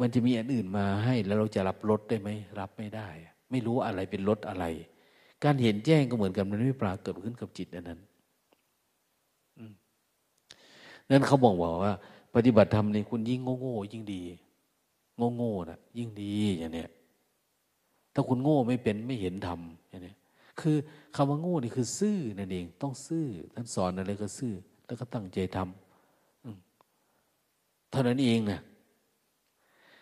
มันจะมีอันอื่นมาให้ แล้วเราจะรับรสได้ไหมรับไม่ได้ ไม่รู้อะไรเป็นรสอะไร การเห็นแจ้งก็เหมือนกันมันไม่ปรากฏขึ้นกับจิตอันนั้นนั้นเขาบอกว่าวาปฏิบัติธรรมในคุณยิ่งโง่โง่ยิ่งดี โง่โง่นะยิ่งดีอย่างเนี้ยถ้าคุณโง่ไม่เป็นไม่เห็นธรรมอย่างเนี้ยคือคำว่าโง่นี่คือ ซื่อนั่นเอง ต้องซื่อท่านสอนอะไรก็ซื่อ แล้วก็ตั้งใจทำ เท่านั้นเองนะ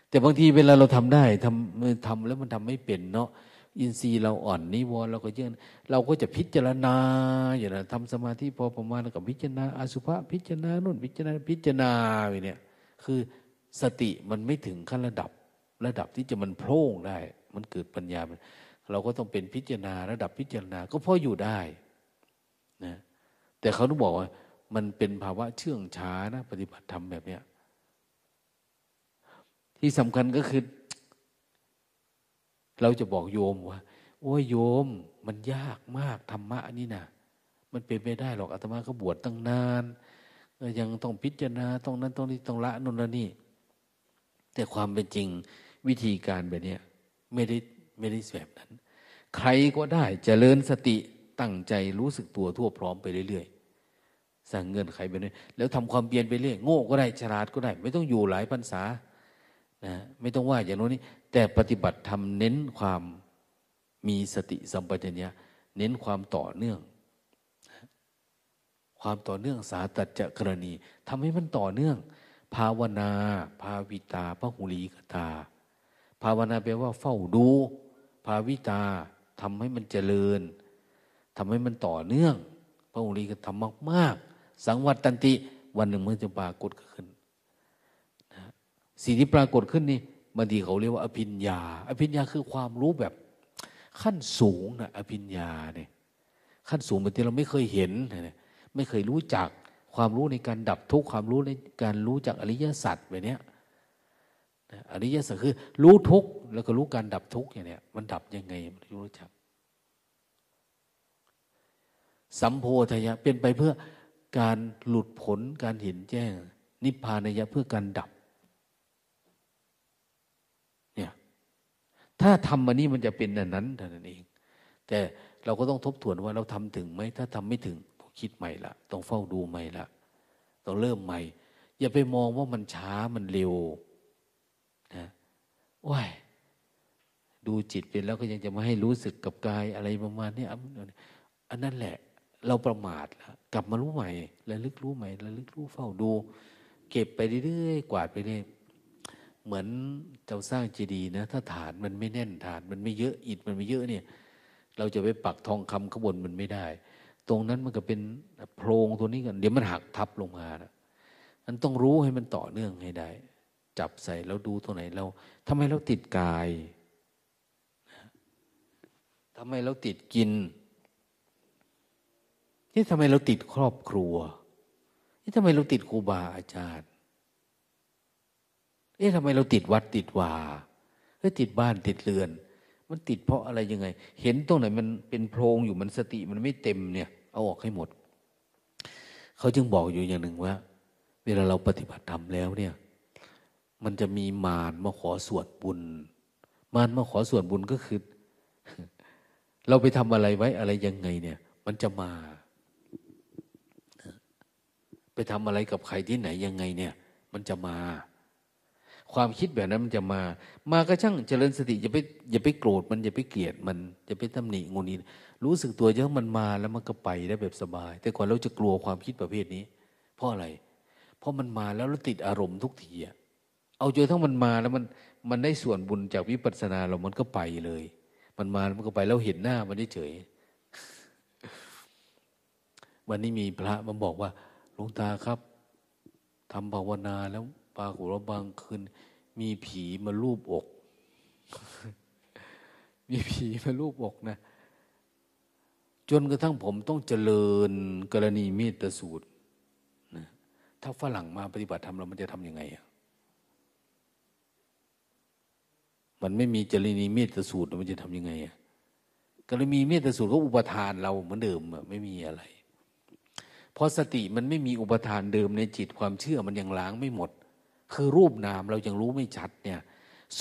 แต่บางทีเวลาเราทำได้ทำทำแล้วมันทำไม่เป็นเนาะอินทรีย์เราอ่อนนิวรณ์เราก็เยอะเราก็จะพิจารณาอย่างนั้นทำสมาธิพอประมาณกับพิจารณาอสุภะพิจารณานุ่นพิจารณาพิจารณาไปเนี่ยคือสติมันไม่ถึงขั้นระดับระดับที่จะมันโพร่งได้ มันเกิดปัญญา เราก็ต้องเป็นพิจารณาระดับพิจารณาก็พออยู่ได้นะแต่เขาต้องบอกว่า มันเป็นภาวะเชื่องช้านะ ปฏิบัติธรรมแบบเนี้ย ที่สำคัญก็คือ เราจะบอกโยมว่า โอ้ยโยม มันยากมากธรรมะนี่นะมันเป็นไม่ได้หรอกอาตมาก็บวชตั้งนานยังต้องพิจารณาต้องนั้นต้องนี้ต้องละนนละนี่ แต่ความเป็นจริงวิธีการแบบนี้ไม่ได้ไม่ได้แบบนั้น ใครก็ได้จเจริญสติตั้งใจรู้สึกตัวทั่วพร้อมไปเรื่อยๆสั่งเงินใครไปเรื่อยแล้วทำความเปลี่ยนไปเรื่อยโง่ก็ได้ฉลาดก็ได้ ไม่ต้องอยู่หลายพรรษา นะไม่ต้องว่าอย่างโน้นนี้แต่ปฏิบัติทำเน้นความมีสติสัมปชัญญะเน้นความต่อเนื่อง ความต่อเนื่องสาตัจจกรณีทำให้มันต่อเนื่อง ภาวนา ภาวิตาพระหุลีกตา ภาวนาแปลว่าเฝ้าดู ภาวิตาทำให้มันเจริญทำให้มันต่อเนื่อง พระหุลีก็ทำมาก ๆ สังวัตตันติ วันหนึ่งมันจะปรากฏขึ้น สิ่งที่ปรากฏขึ้นนี่บางทีเขาเรียกว่าอภิญญา อภิญญาคือความรู้แบบขั้นสูงนะอภิญญาเนี่ยขั้นสูงบางทีเราไม่เคยเห็นไม่เคยรู้จักความรู้ในการดับทุกข์ความรู้ในการรู้จักอริยสัจแบบนี้อริยสัจคือ รู้ทุกข์แล้วก็รู้การดับทุกข์อย่างเนี้มันดับยังไงมันรู้จัก สัมโพธยะเป็นไปเพื่อการหลุดพ้นการเห็นแจ้ง นิพพานยะเพื่อการดับ ถ้าทำมันนี้มันจะเป็นอันนั้นเท่านั้นเอง แต่เราก็ต้องทบทวนว่าเราทำถึงไหมถ้าทำไม่ถึงต้องคิดใหม่ละต้องเฝ้าดูใหม่ละต้องเริ่มใหม่ อย่าไปมองว่ามันช้ามันเร็วนะว้ายดูจิตเป็นแล้วก็ยังจะมาให้รู้สึกกับกายอะไรประมาณนี้อันนั้นแหละ เราประมาทล้วกลับมารู้ใหม่ระลึกรู้ใหม่ระลึกรู้เฝ้าดู เก็บไปเรื่อยๆกวาดไปเรื่อย เหมือนเจ้าสร้างเจดีย์นะ ถ้าฐานมันไม่แน่นฐาน มันไม่เยอะอิฐมันไม่เยอะเนี่ย เราจะไปปักทองคำข้างบนมันไม่ได้ ตรงนั้นมันก็เป็นโพรงตัวนี้กันเดี๋ยวมันหักทับลงมานะมันต้องรู้ให้มันต่อเนื่องให้ได้ จับใส่แล้วดูตัวไหนเราทำไมเราติดกายทำไมเราติดกินนี่ทำไมเราติดครอบครัวนี่ทำไมเราติดครูบาอาจารย์ เอ๊ะทำไมเราติดวัดติดวาเฮ้ยติดบ้านติดเรือน มันติดเพราะอะไรยังไง เห็นตรงไหนมันเป็นโพรงอยู่มันสติมันไม่เต็มเนี่ย เอาออกให้หมด เขาจึงบอกอยู่อย่างหนึ่งว่า เวลาเราปฏิบัติธรรมแล้วเนี่ย มันจะมีมารมาขอสวดบุญ มารมาขอส่วนบุญก็คือ เราไปทำอะไรไว้อะไรยังไงเนี่ย มันจะมาไปทำอะไรกับใครที่ไหนยังไงเนี่ย มันจะมา ความคิดแบบนั้นมันจะมา มาก็ช่างเจริญสติอย่าไปอย่าไปโกรธมันอย่าไปเกลียดมันอย่าไปตำหนิงูนี้ รู้สึกตัวเยอะมันมาแล้วมันก็ไปได้แบบสบาย แต่ก่อนเราจะกลัวความคิดประเภทนี้ เพราะอะไร เพราะมันมาแล้วเราติดอารมณ์ทุกทีอะเอาจนทั้งมันมาแล้วมันมันได้ส่วนบุญจากวิปัสสนาเรามันก็ไปเลย มันมามันก็ไปแล้วเห็นหน้ามันได้เฉย วันนี้มีพระมาบอกว่าหลวงตาครับทำภาวนาแล้ว ปรากฏว่าบางคืน มีผีมาลูบอก มีผีมาลูบอกนะ จนกระทั่งผมต้องเจริญกรณีเมตสูตรนะถ้าฝรั่งมาปฏิบัติธรรมเรามันจะทำยังไงอะมันไม่มีจรินีเมตสูตรมันจะทำยังไงอะก็เลยมีเมตสูตรก็อุปทานเราเหมือนเดิมอะไม่มีอะไร เพราะสติมันไม่มีอุปทานเดิมในจิตความเชื่อมันยังล้างไม่หมด คือรูปนามเรายังรู้ไม่ชัดเนี่ย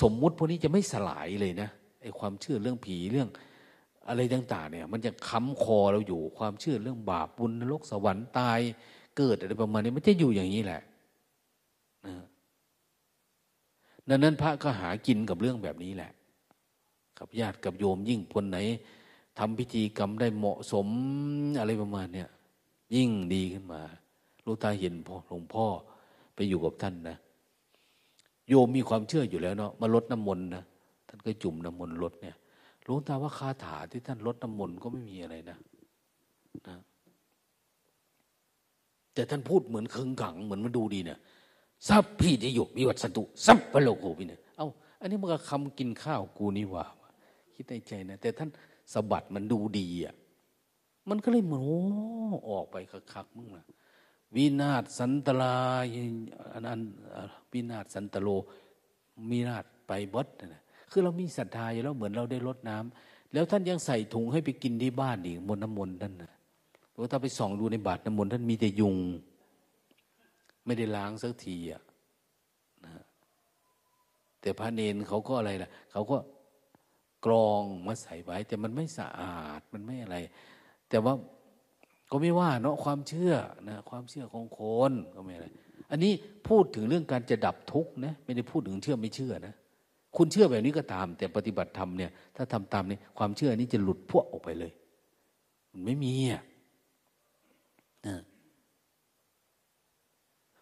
สมมุติพวกนี้จะไม่สลายเลยนะไอ้ความเชื่อเรื่องผีเรื่องอะไรต่างๆเนี่ย มันจะค้ำคอเราอยู่ความเชื่อเรื่องบาปบุญนรกสวรรค์ตายเกิดอะไรประมาณนี้มันจะอยู่อย่างนี้แหละนะดังนั้นพระก็หากินกับเรื่องแบบนี้แหละ กับญาติกับโยมยิ่งคนไหนทำพิธีกรรมได้เหมาะสมอะไรประมาณเนี้ยยิ่งดีขึ้นมาลูกตาเห็นพ่อหลวงพ่อไปอยู่กับท่านนะ โยมมีความเชื่ออยู่แล้วเนาะมาลดน้ำมนต์นะท่านก็จุ่มน้ำมนต์ลดเนี่ยหลวงตาว่าคาถาที่ท่านลดน้ำมนต์ก็ไม่มีอะไรนะนะแต่ท่านพูดเหมือนเคึงขังเหมือนมันดูดีเนี่ยสัพพิทิโยวิวัตสตุสัพพโลโกวิเนี่ยเอาอันนี้มันก็คำกินข้าวกูนี่ว่า คิดในใจนะแต่ท่านสะบัดมันดูดีอะมันก็เลยเหมือนโอ้ออกไปคักๆมึงละ วินาศสันตลาอันอันวินาศสันตโลมีนาศไปบดนะคือเรามีศรัทธาอยู่แล้วเหมือนเราได้ลดน้ำแล้วท่านยังใส่ถุงให้ไปกินที่บ้านอีกมนน้ำมนต์ท่านนะเพราะถ้าไปส่องดูในบาตรน้ำมนต์ท่านมีแต่ยุง ไม่ได้ล้างสักทีอะนะแต่พระเนนเขาก็อะไรล่ะ เขาก็กรองมาใส่ไว้ แต่มันไม่สะอาดมันไม่อะไร แต่ว่า ก็ไม่ว่าเนาะความเชื่อนะความเชื่อของคนก็ไม่อะไรอันนี้พูดถึงเรื่องการจะดับทุกข์นะไม่ได้พูดถึงเชื่อไม่เชื่อนะคุณเชื่อแบบนี้ก็ตาม แต่ปฏิบัติธรรมเนี่ยถ้าทำตามนี้ความเชื่อนี้จะหลุดพวกออกไปเลย มันไม่มีอะ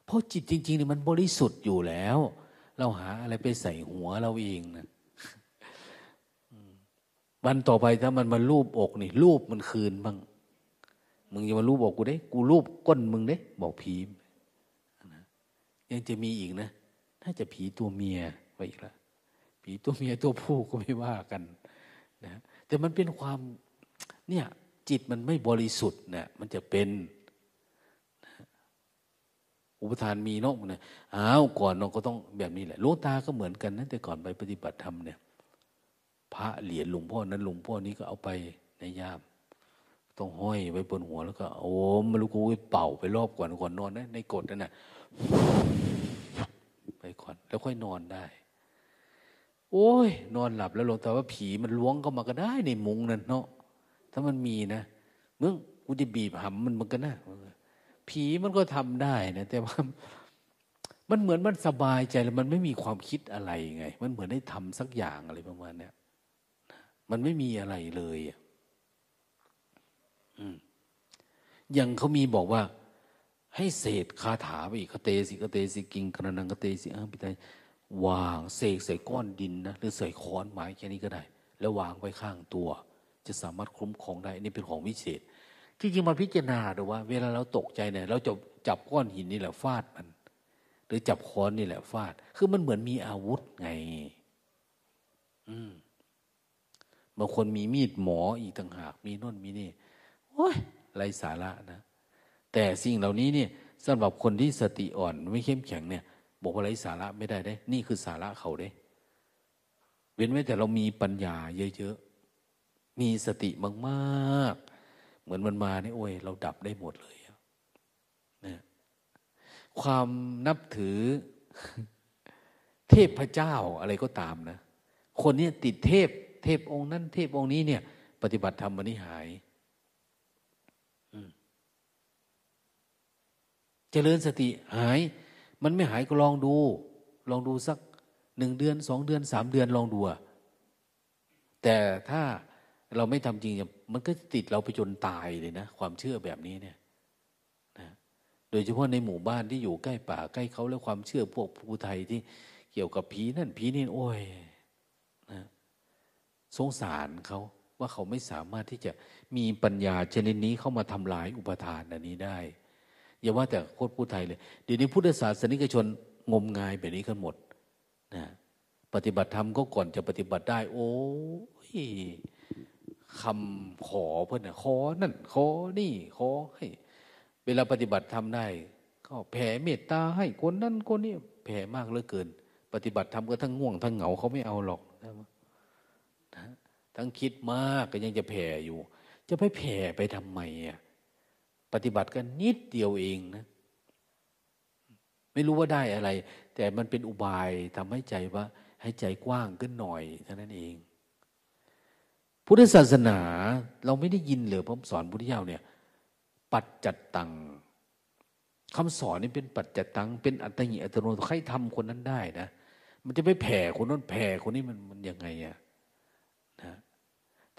เพราะจิตจริงๆเนี่ยมันบริสุทธิ์อยู่แล้ว เราหาอะไรไปใส่หัวเราเองนะวันต่อไปถ้ามันมาลูบอกนี่รูปมันคืนบ้าง มึงอย่ามารูบอกกูได้ กูรูปก้นมึงได้ บอกผีนะยังจะมีอีกนะถ้าจะผีตัวเมียไปอีกละผีตัวเมียตัวผู้ก็ไม่ว่ากันนะแต่มันเป็นความเนี่ยจิตมันไม่บริสุทธิ์นะมันจะเป็นอุปทานมีเนาะเนี่ยอ้าวก่อนเราก็ต้องแบบนี้แหละลูกตาก็เหมือนกันนะแต่ก่อนไปปฏิบัติธรรมเนี่ย พระเหรียญหลวงพ่อนั้นหลวงพ่อนี้ก็เอาไปในยาม ต้องห้อยไว้บนหัวแล้วก็ โอ้มาลูกกูเป่าไปรอบก่อนก่อนนอนนะในกฎนั่นน่ะไปก่อน แล้วค่อยนอนได้ โอ้ย นอนหลับแล้วลงตาว่าผีมันล้วงเข้ามาก็ได้ในมุงนั่นเนาะถ้ามันมีนะมึงกูจะบีบหำมันมันก็น่าผีมันก็ทำได้นะแต่ว่ามันเหมือนมันสบายใจแล้วมันไม่มีความคิดอะไรไง มันเหมือนได้ทำสักอย่างอะไรประมาณเนี้ยมันไม่มีอะไรเลยอืม อย่างเขามีบอกว่า ให้เศษคาถาไปอีกคเตสิคเตสิกิงกระนังคเตสิอ้าพิไตวางเสกใส่ก้อนดินนะหรือใส่ค้อนไม้แค่นี้ก็ได้ แล้ววางไว้ข้างตัว จะสามารถคุ้มครองได้นี่เป็นของวิเศษ ที่จริงมาพิจารณาดูว่า เวลาเราตกใจเนี่ย เราจะจับก้อนหินนี่แหละฟาดมัน หรือจับค้อนนี่แหละฟาด คือมันเหมือนมีอาวุธไง อืมบางคนมีมีดหมออีกต่างหาก มีน่นมีนี่ อ้ยไรสาระนะ แต่สิ่งเหล่านี้เนี่ยสำหรับคนที่สติอ่อนไม่เข้มแข็งเนี่ย บอกว่าไรสาระไม่ได้ได้ นี่คือสาระเขาได้ เว้นไว้แต่เรามีปัญญาเยอะๆ มีสติมากๆ เหมือนมันมาเนี่ยโอ้ย เราดับได้หมดเลยนะความนับถือเทพพเจ้าอะไรก็ตามนะ คนนี้ติดเทพ เทพองค์นั้น เทพองค์นี้เนี่ย ปฏิบัติธรรมวันนี้หาย เจริญสติหาย มันไม่หายก็ลองดู ลองดูสักหนึ่งเดือนสองเดือนสามเดือนลองดูแต่ถ้าเราไม่ทำจริงมันก็ติดเราไปจนตายเลยนะ ความเชื่อแบบนี้เนี่ยนะโดยเฉพาะในหมู่บ้านที่อยู่ใกล้ป่าใกล้เขาแล้วความเชื่อพวกภูไทยที่เกี่ยวกับผีนั่นผีนี่โอ้ยนะสงสารเขาว่าเขาไม่สามารถที่จะมีปัญญาชนิดนี้เข้ามาทำลายอุปทานอันนี้ได้ อย่าว่าแต่โคตรผู้ไทยเลย เดี๋ยวนี้พุทธศาสนิกชนงมงายแบบนี้กันหมดนะปฏิบัติธรรมก็ก่อนจะปฏิบัติได้ โอ้ยคำขอเพื่อนขอนั่น ขอนี่ ขอให้ เวลาปฏิบัติทำได้ ก็แผ่เมตตาให้คนนั้นคนนี้แผ่มากเหลือเกิน ปฏิบัติทำก็ทั้งง่วงทั้งเหงาเขาไม่เอาหรอกนะทั้งคิดมากก็ยังจะแผ่อยู่ จะไปแผ่ไปทำไมอะ ปฏิบัติกันนิดเดียวเองนะไม่รู้ว่าได้อะไร แต่มันเป็นอุบายทำให้ใจว่า ให้ใจกว้างขึ้นหน่อยเท่านั้นเอง พุทธศาสนาเราไม่ได้ยินเลยพระสอนพุทธเจ้าเนี่ย ปัจจัดตังคำสอนนี่เป็นปัจจัดตัง เป็นอัตยิอัตโนใครทำคนนั้นได้นะ มันจะไปแผ่คนนั้นแผ่คนนี้มันมันยังไงอะนะ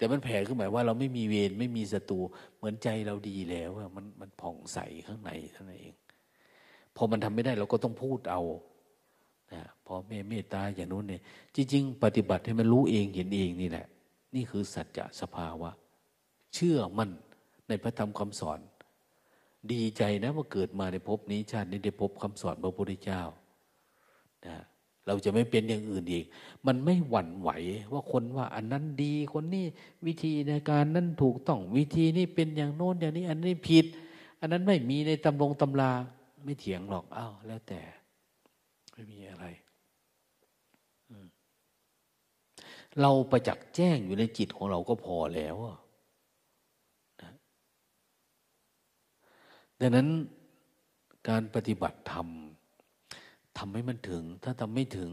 แต่มันแผ่คือหมายว่าเราไม่มีเวรไม่มีศัตรูเหมือนใจเราดีแล้วมันมันผ่องใสข้างในเท่านั้นเอง พอมันทำไม่ได้เราก็ต้องพูดเอานะพอแม่เมตตาอย่างนู้นเนี่ย จริง ๆ ปฏิบัติให้มันรู้เองเห็นเองนี่แหละ นี่คือสัจจะสภาวะ เชื่อมั่นในพระธรรมคำสอน ดีใจนะว่าเกิดมาในภพนี้ชาตินี้ได้พบคำสอนพระพุทธเจ้านะ เราจะไม่เป็นอย่างอื่นอีก มันไม่หวั่นไหวว่าคนว่าอันนั้นดีคนนี้วิธีในการนั้นถูกต้องวิธีนี้เป็นอย่างโน้นอย่างนี้ อันนี้ผิด อันนั้นไม่มีในตำรงตำรา ไม่เถียงหรอกอ้าวแล้วแต่ ไม่มีอะไรเราประจักษ์แจ้งอยู่ในจิตของเราก็พอแล้วนะดังนั้นการปฏิบัติธรรม ทำให้มันถึง ถ้าทำไม่ถึง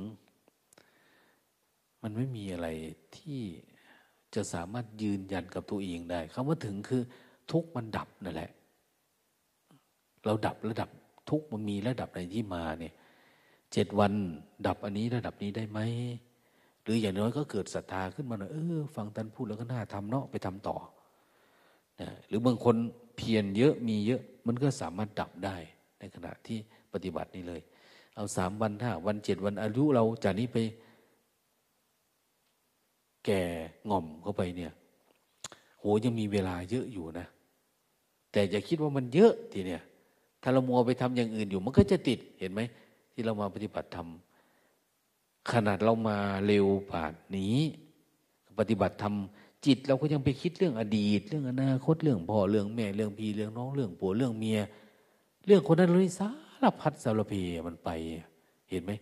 มันไม่มีอะไรที่จะสามารถยืนยันกับตัวเองได้คำว่าถึงคือ ทุกมันดับนั่นแหละ เราดับระดับ ทุกมันมีระดับไหนที่มาเนี่ยเจ็ดวันดับอันนี้ระดับนี้ได้ไหมหรืออย่างน้อยก็เกิดศรัทธาขึ้นมาหน่อยเออฟังท่านพูดแล้วก็น่าทำเนาะไปทำต่อนะหรือบางคนเพียรเยอะมีเยอะมันก็สามารถดับได้ในขณะที่ปฏิบัตินี้เลย เอาสามวันห้าวันเจ็ดวันอายุเราจากนี้ไป แก่ง่อมเข้าไปเนี่ย โหยังมีเวลาเยอะอยู่นะ แต่อย่าคิดว่ามันเยอะทีเนี่ย ถ้าเรามัวไปทำอย่างอื่นอยู่ มันก็จะติดเห็นไหม ที่เรามาปฏิบัติธรรมขนาดเรามาเร็วผ่านนี้ ปฏิบัติทำจิตเราก็ยังไปคิดเรื่องอดีต เรื่องอนาคตเรื่องพ่อเรื่องแม่เรื่องพี่เรื่องน้องเรื่องผัวเรื่องเมีย เรื่องคนนั้นเลยสาารพัดสารเพมันไป เห็นไหม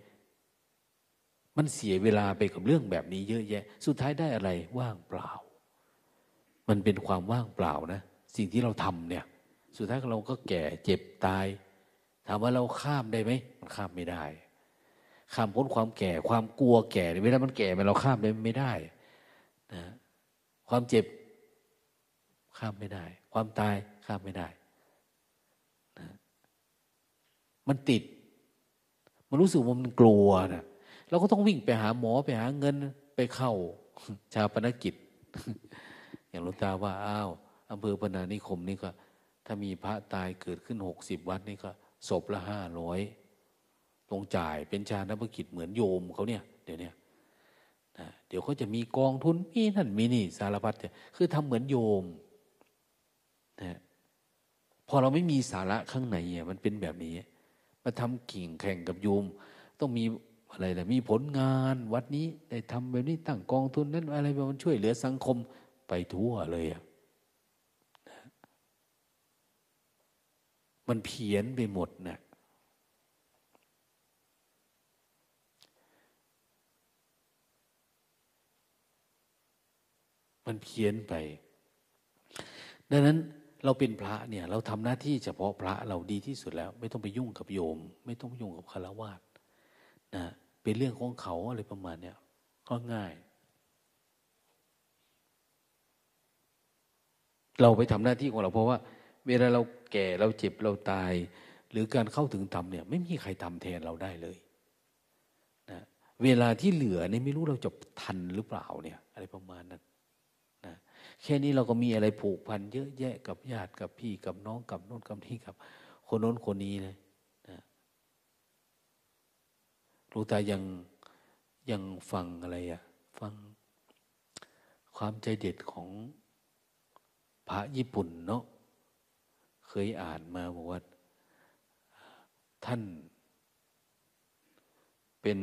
มันเสียเวลาไปกับเรื่องแบบนี้เยอะแยะ สุดท้ายได้อะไร ว่างเปล่า มันเป็นความว่างเปล่านะ สิ่งที่เราทำเนี่ย สุดท้ายเราก็แก่เจ็บตาย ถามว่าเราข้ามได้ไหม มันข้ามไม่ได้ ข้ามพ้นความแก่ ความกลัวแก่เวลามันแก่มันเราข้ามได้ไม่ได้นะความเจ็บข้ามไม่ได้ ความตายข้ามไม่ได้นะ มันติด มันรู้สึกว่ามันกลัวนะเราก็ต้องวิ่งไปหาหมอไปหาเงินไปเข้า ชาปนกิจ อย่างลุงตาว่าอ้าวอำเภอปนานิคมนี่ก็ ถ้ามีพระตายเกิดขึ้นหกสิบวัดนี่ก็ศพละห้าร้อยต้องจ่ายเป็นชาณภกิจเหมือนโยมเขาเนี่ย เดี๋ยวนี้นะเดี๋ยวเขาจะมีกองทุนมีนั่นมีนี่สารพัดเนี่ยคือทำเหมือนโยมนะพอเราไม่มีสาระข้างในเนี่ยมันเป็นแบบนี้ มาทำกิ่งแข่งกับโยม ต้องมีอะไรนะมีผลงานวัดนี้ได้ทำแบบนี้ตั้งกองทุนนั้นอะไรแบบมันช่วยเหลือสังคมไปทั่วเลยอะมันเพี้ยนไปหมดนะ่ะมันเพี้ยนไป ดังนั้น เราเป็นพระเนี่ย เราทำหน้าที่เฉพาะพระเราดีที่สุดแล้ว ไม่ต้องไปยุ่งกับโยม ไม่ต้องยุ่งกับคารวาสนะเป็นเรื่องของเขาอะไรประมาณเนี่ยก็ง่าย เราไปทำหน้าที่ของเราเพราะว่า เวลาเราแก่เราเจ็บเราตาย หรือการเข้าถึงธรรมเนี่ย ไม่มีใครทำแทนเราได้เลยนะเวลาที่เหลือเนี่ยไม่รู้เราจบทันหรือเปล่าเนี่ย อะไรประมาณนั้น แค่นี้เราก็มีอะไรผูกพันเยอะแยะกับญาติกับพี่กับน้องกับโน้นกับนี่กับ คนโน้นคนนี้เลยนะรู้ตายังยังฟังอะไรอะฟังความใจเด็ดของพระญี่ปุ่นเนาะเคยอ่านมาบอกว่า ท่าน เป็น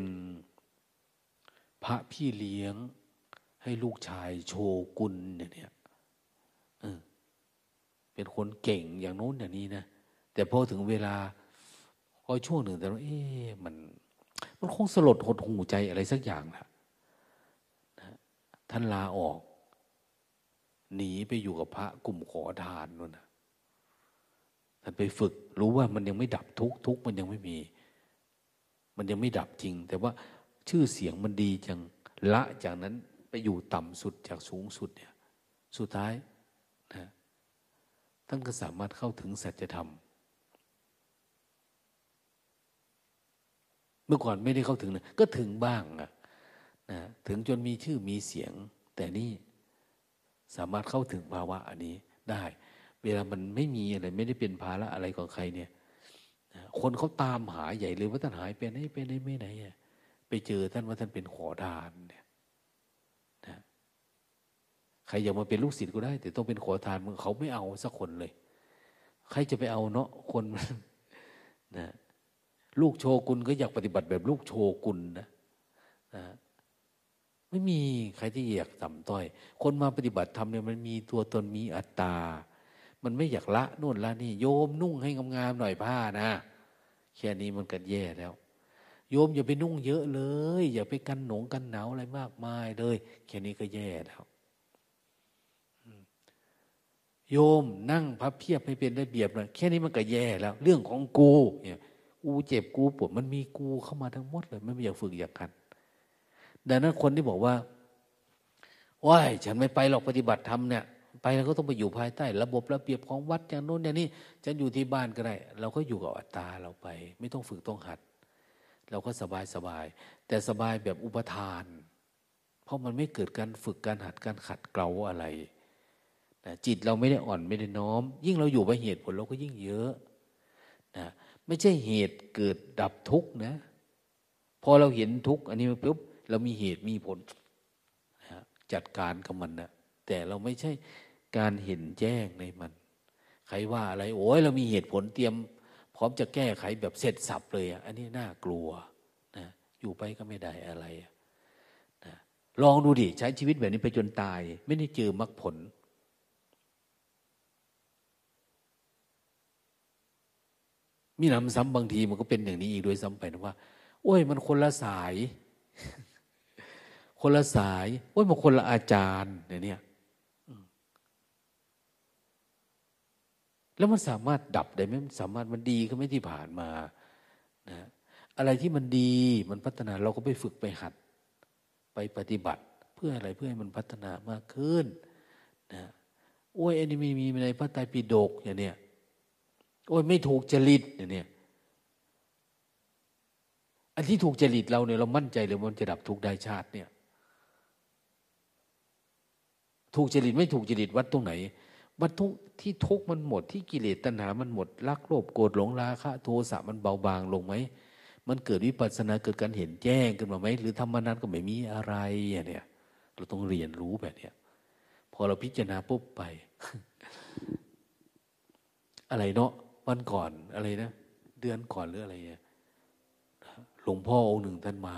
พระพี่เลี้ยง ให้ลูกชายโชกุนเนี่ยเออเป็นคนเก่งอย่างโน้นอย่างนี้นะแต่พอถึงเวลาพอช่วงหนึ่งแต่ว่าเอ๊ะมัน มันคงสลดหดหูใจอะไรสักอย่างนะท่านลาออก หนีไปอยู่กับพระกลุ่มขอทานนู่นนะท่านไปฝึก รู้ว่ามันยังไม่ดับทุกทุกมันยังไม่มี มันยังไม่ดับจริง แต่ว่าชื่อเสียงมันดีจังละจากนั้น ไปอยู่ต่ำสุดจากสูงสุดเนี่ย สุดท้ายนะท่านก็สามารถเข้าถึงสัจธรรม เมื่อก่อนไม่ได้เข้าถึงนะก็ถึงบ้างอะนะถึงจนมีชื่อมีเสียง แต่นี่สามารถเข้าถึงภาวะอันนี้ได้ เวลามันไม่มีอะไร ไม่ได้เป็นภาระอะไรของใครเนี่ยคนเขาตามหาใหญ่เลยว่าท่านหายไปไหนไปไหนไม่ไหนไปเจอท่านว่าท่านเป็นขอทานเนี่ย ใครอยากมาเป็นลูกศิษย์ก็ได้ แต่ต้องเป็นขอทานมึงเขาไม่เอาสักคนเลย ใครจะไปเอาเนาะคนนะลูกโชกุนก็อยากปฏิบัติแบบลูกโชกุนนะนะไม่มีใครที่อยากต่ำต้อย คนมาปฏิบัติธรรมเนี่ยมันมีตัวตนมีอัตตา มันไม่อยากละนู่นละนี่ โยมนุ่งให้งามๆหน่อยผ้านะแค่นี้มันก็แย่แล้ว โยมอย่าไปนุ่งเยอะเลย อย่าไปกันหนงกันหนาวอะไรมากมายเลย แค่นี้ก็แย่แล้ว โยมนั่งพับเพียบให้เป็นระเบียบเลยแค่นี้มันก็แย่แล้ว เรื่องของกูเนี่ยกูเจ็บกูปวดมันมีกูเข้ามาทั้งหมดเลย ไม่อยากฝึกอยากกันดังนั้นคนที่บอกว่าว้ายฉันไม่ไปหรอกปฏิบัติธรรมเนี่ยไปแล้วก็ต้องไปอยู่ภายใต้ ระบบระเบียบของวัดอย่างโน้นอย่างนี้ฉันอยู่ที่บ้านก็ได้เราก็อยู่กับอัตตาเราไป ไม่ต้องฝึกต้องหัด เราก็สบายสบาย แต่สบายแบบอุปทาน เพราะมันไม่เกิดการฝึกการหัดการขัดเกลาอะไร นะจิตเราไม่ได้อ่อนไม่ได้น้อม ยิ่งเราอยู่ไปเหตุผลเราก็ยิ่งเยอะนะไม่ใช่เหตุเกิดดับทุกข์นะพอเราเห็นทุกข์อันนี้ปุ๊บเรามีเหตุมีผลจัดการกับมันนะแต่เราไม่ใช่การเห็นแจ้งในมัน ใครว่าอะไรโอ้ยเรามีเหตุผลเตรียม พร้อมจะแก้ไขแบบเสร็จสับเลยอันนี้น่ากลัวนะอยู่ไปก็ไม่ได้อะไรนะลองดูดิใช้ชีวิตแบบนี้ไปจนตาย ไม่ได้เจอมรรคผล มีน้ำซ้ำบางทีมันก็เป็นอย่างนี้อีกด้วยซ้ำไปนะว่า โอ้ย มันคนละสาย คนละสาย โอ้ยมาคนละอาจารย์เนี่ยแล้วมันสามารถดับได้ไหมมันสามารถมันดีก็ไม่ที่ผ่านมานะอะไรที่มันดีมันพัฒนาเราก็ไปฝึกไปหัด ไปปฏิบัติ เพื่ออะไรเพื่อให้มันพัฒนามากขึ้นนะโอ้ยอันนี้มีมีในพระไตรปิฎกอย่างเนี้ย โอ้ยไม่ถูกจริตอย่างเนี้ยอันที่ถูกจริตเราเนี่ยเรามั่นใจเลยมันจะดับทุกได้ชาติเนี่ย ถูกจริตไม่ถูกจริตวัดตรงไหนวัดทุกที่ทุกมันหมดที่กิเลสตัณหา มันหมดรักโลภโกรธหลงราคะโทสะมันเบาบางลงไหมมันเกิดวิปัสสนาเกิดการเห็นแจ้งขึ้นมาไหมหรือธรรมนัตก็ไม่มีอะไรเนี่ย เราต้องเรียนรู้แบบเนี้ยพอเราพิจารณาปุ๊บไป อะไรเนาะ วันก่อนอะไรนะ เดือนก่อนหรืออะไรเนี่ยหลวงพ่อองค์หนึ่งท่านมา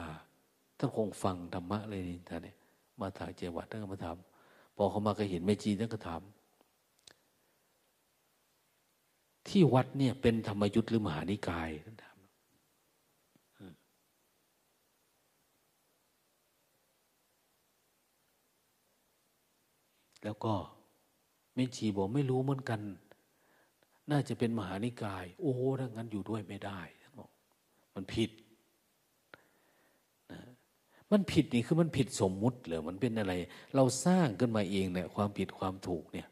ท่านคงฟังธรรมะเลยนี่ท่านเนี่ยมาถ่ายเจวัดท่านก็มาถามพอเขามาก็เห็นแม่จีนั่นก็ถาม ที่วัดเนี่ย เป็นธรรมยุทธ์หรือมหานิกายท่านถามแล้วก็แม่ชีบอกไม่รู้เหมือนกัน น่าจะเป็นมหานิกาย โอ้ถ้างั้นอยู่ด้วยไม่ได้ท่านบอกมันผิดมันผิดนี่คือมันผิดสมมุติเหรอมันเป็นอะไร เราสร้างขึ้นมาเองเนี่ย ความผิดความถูกเนี่ย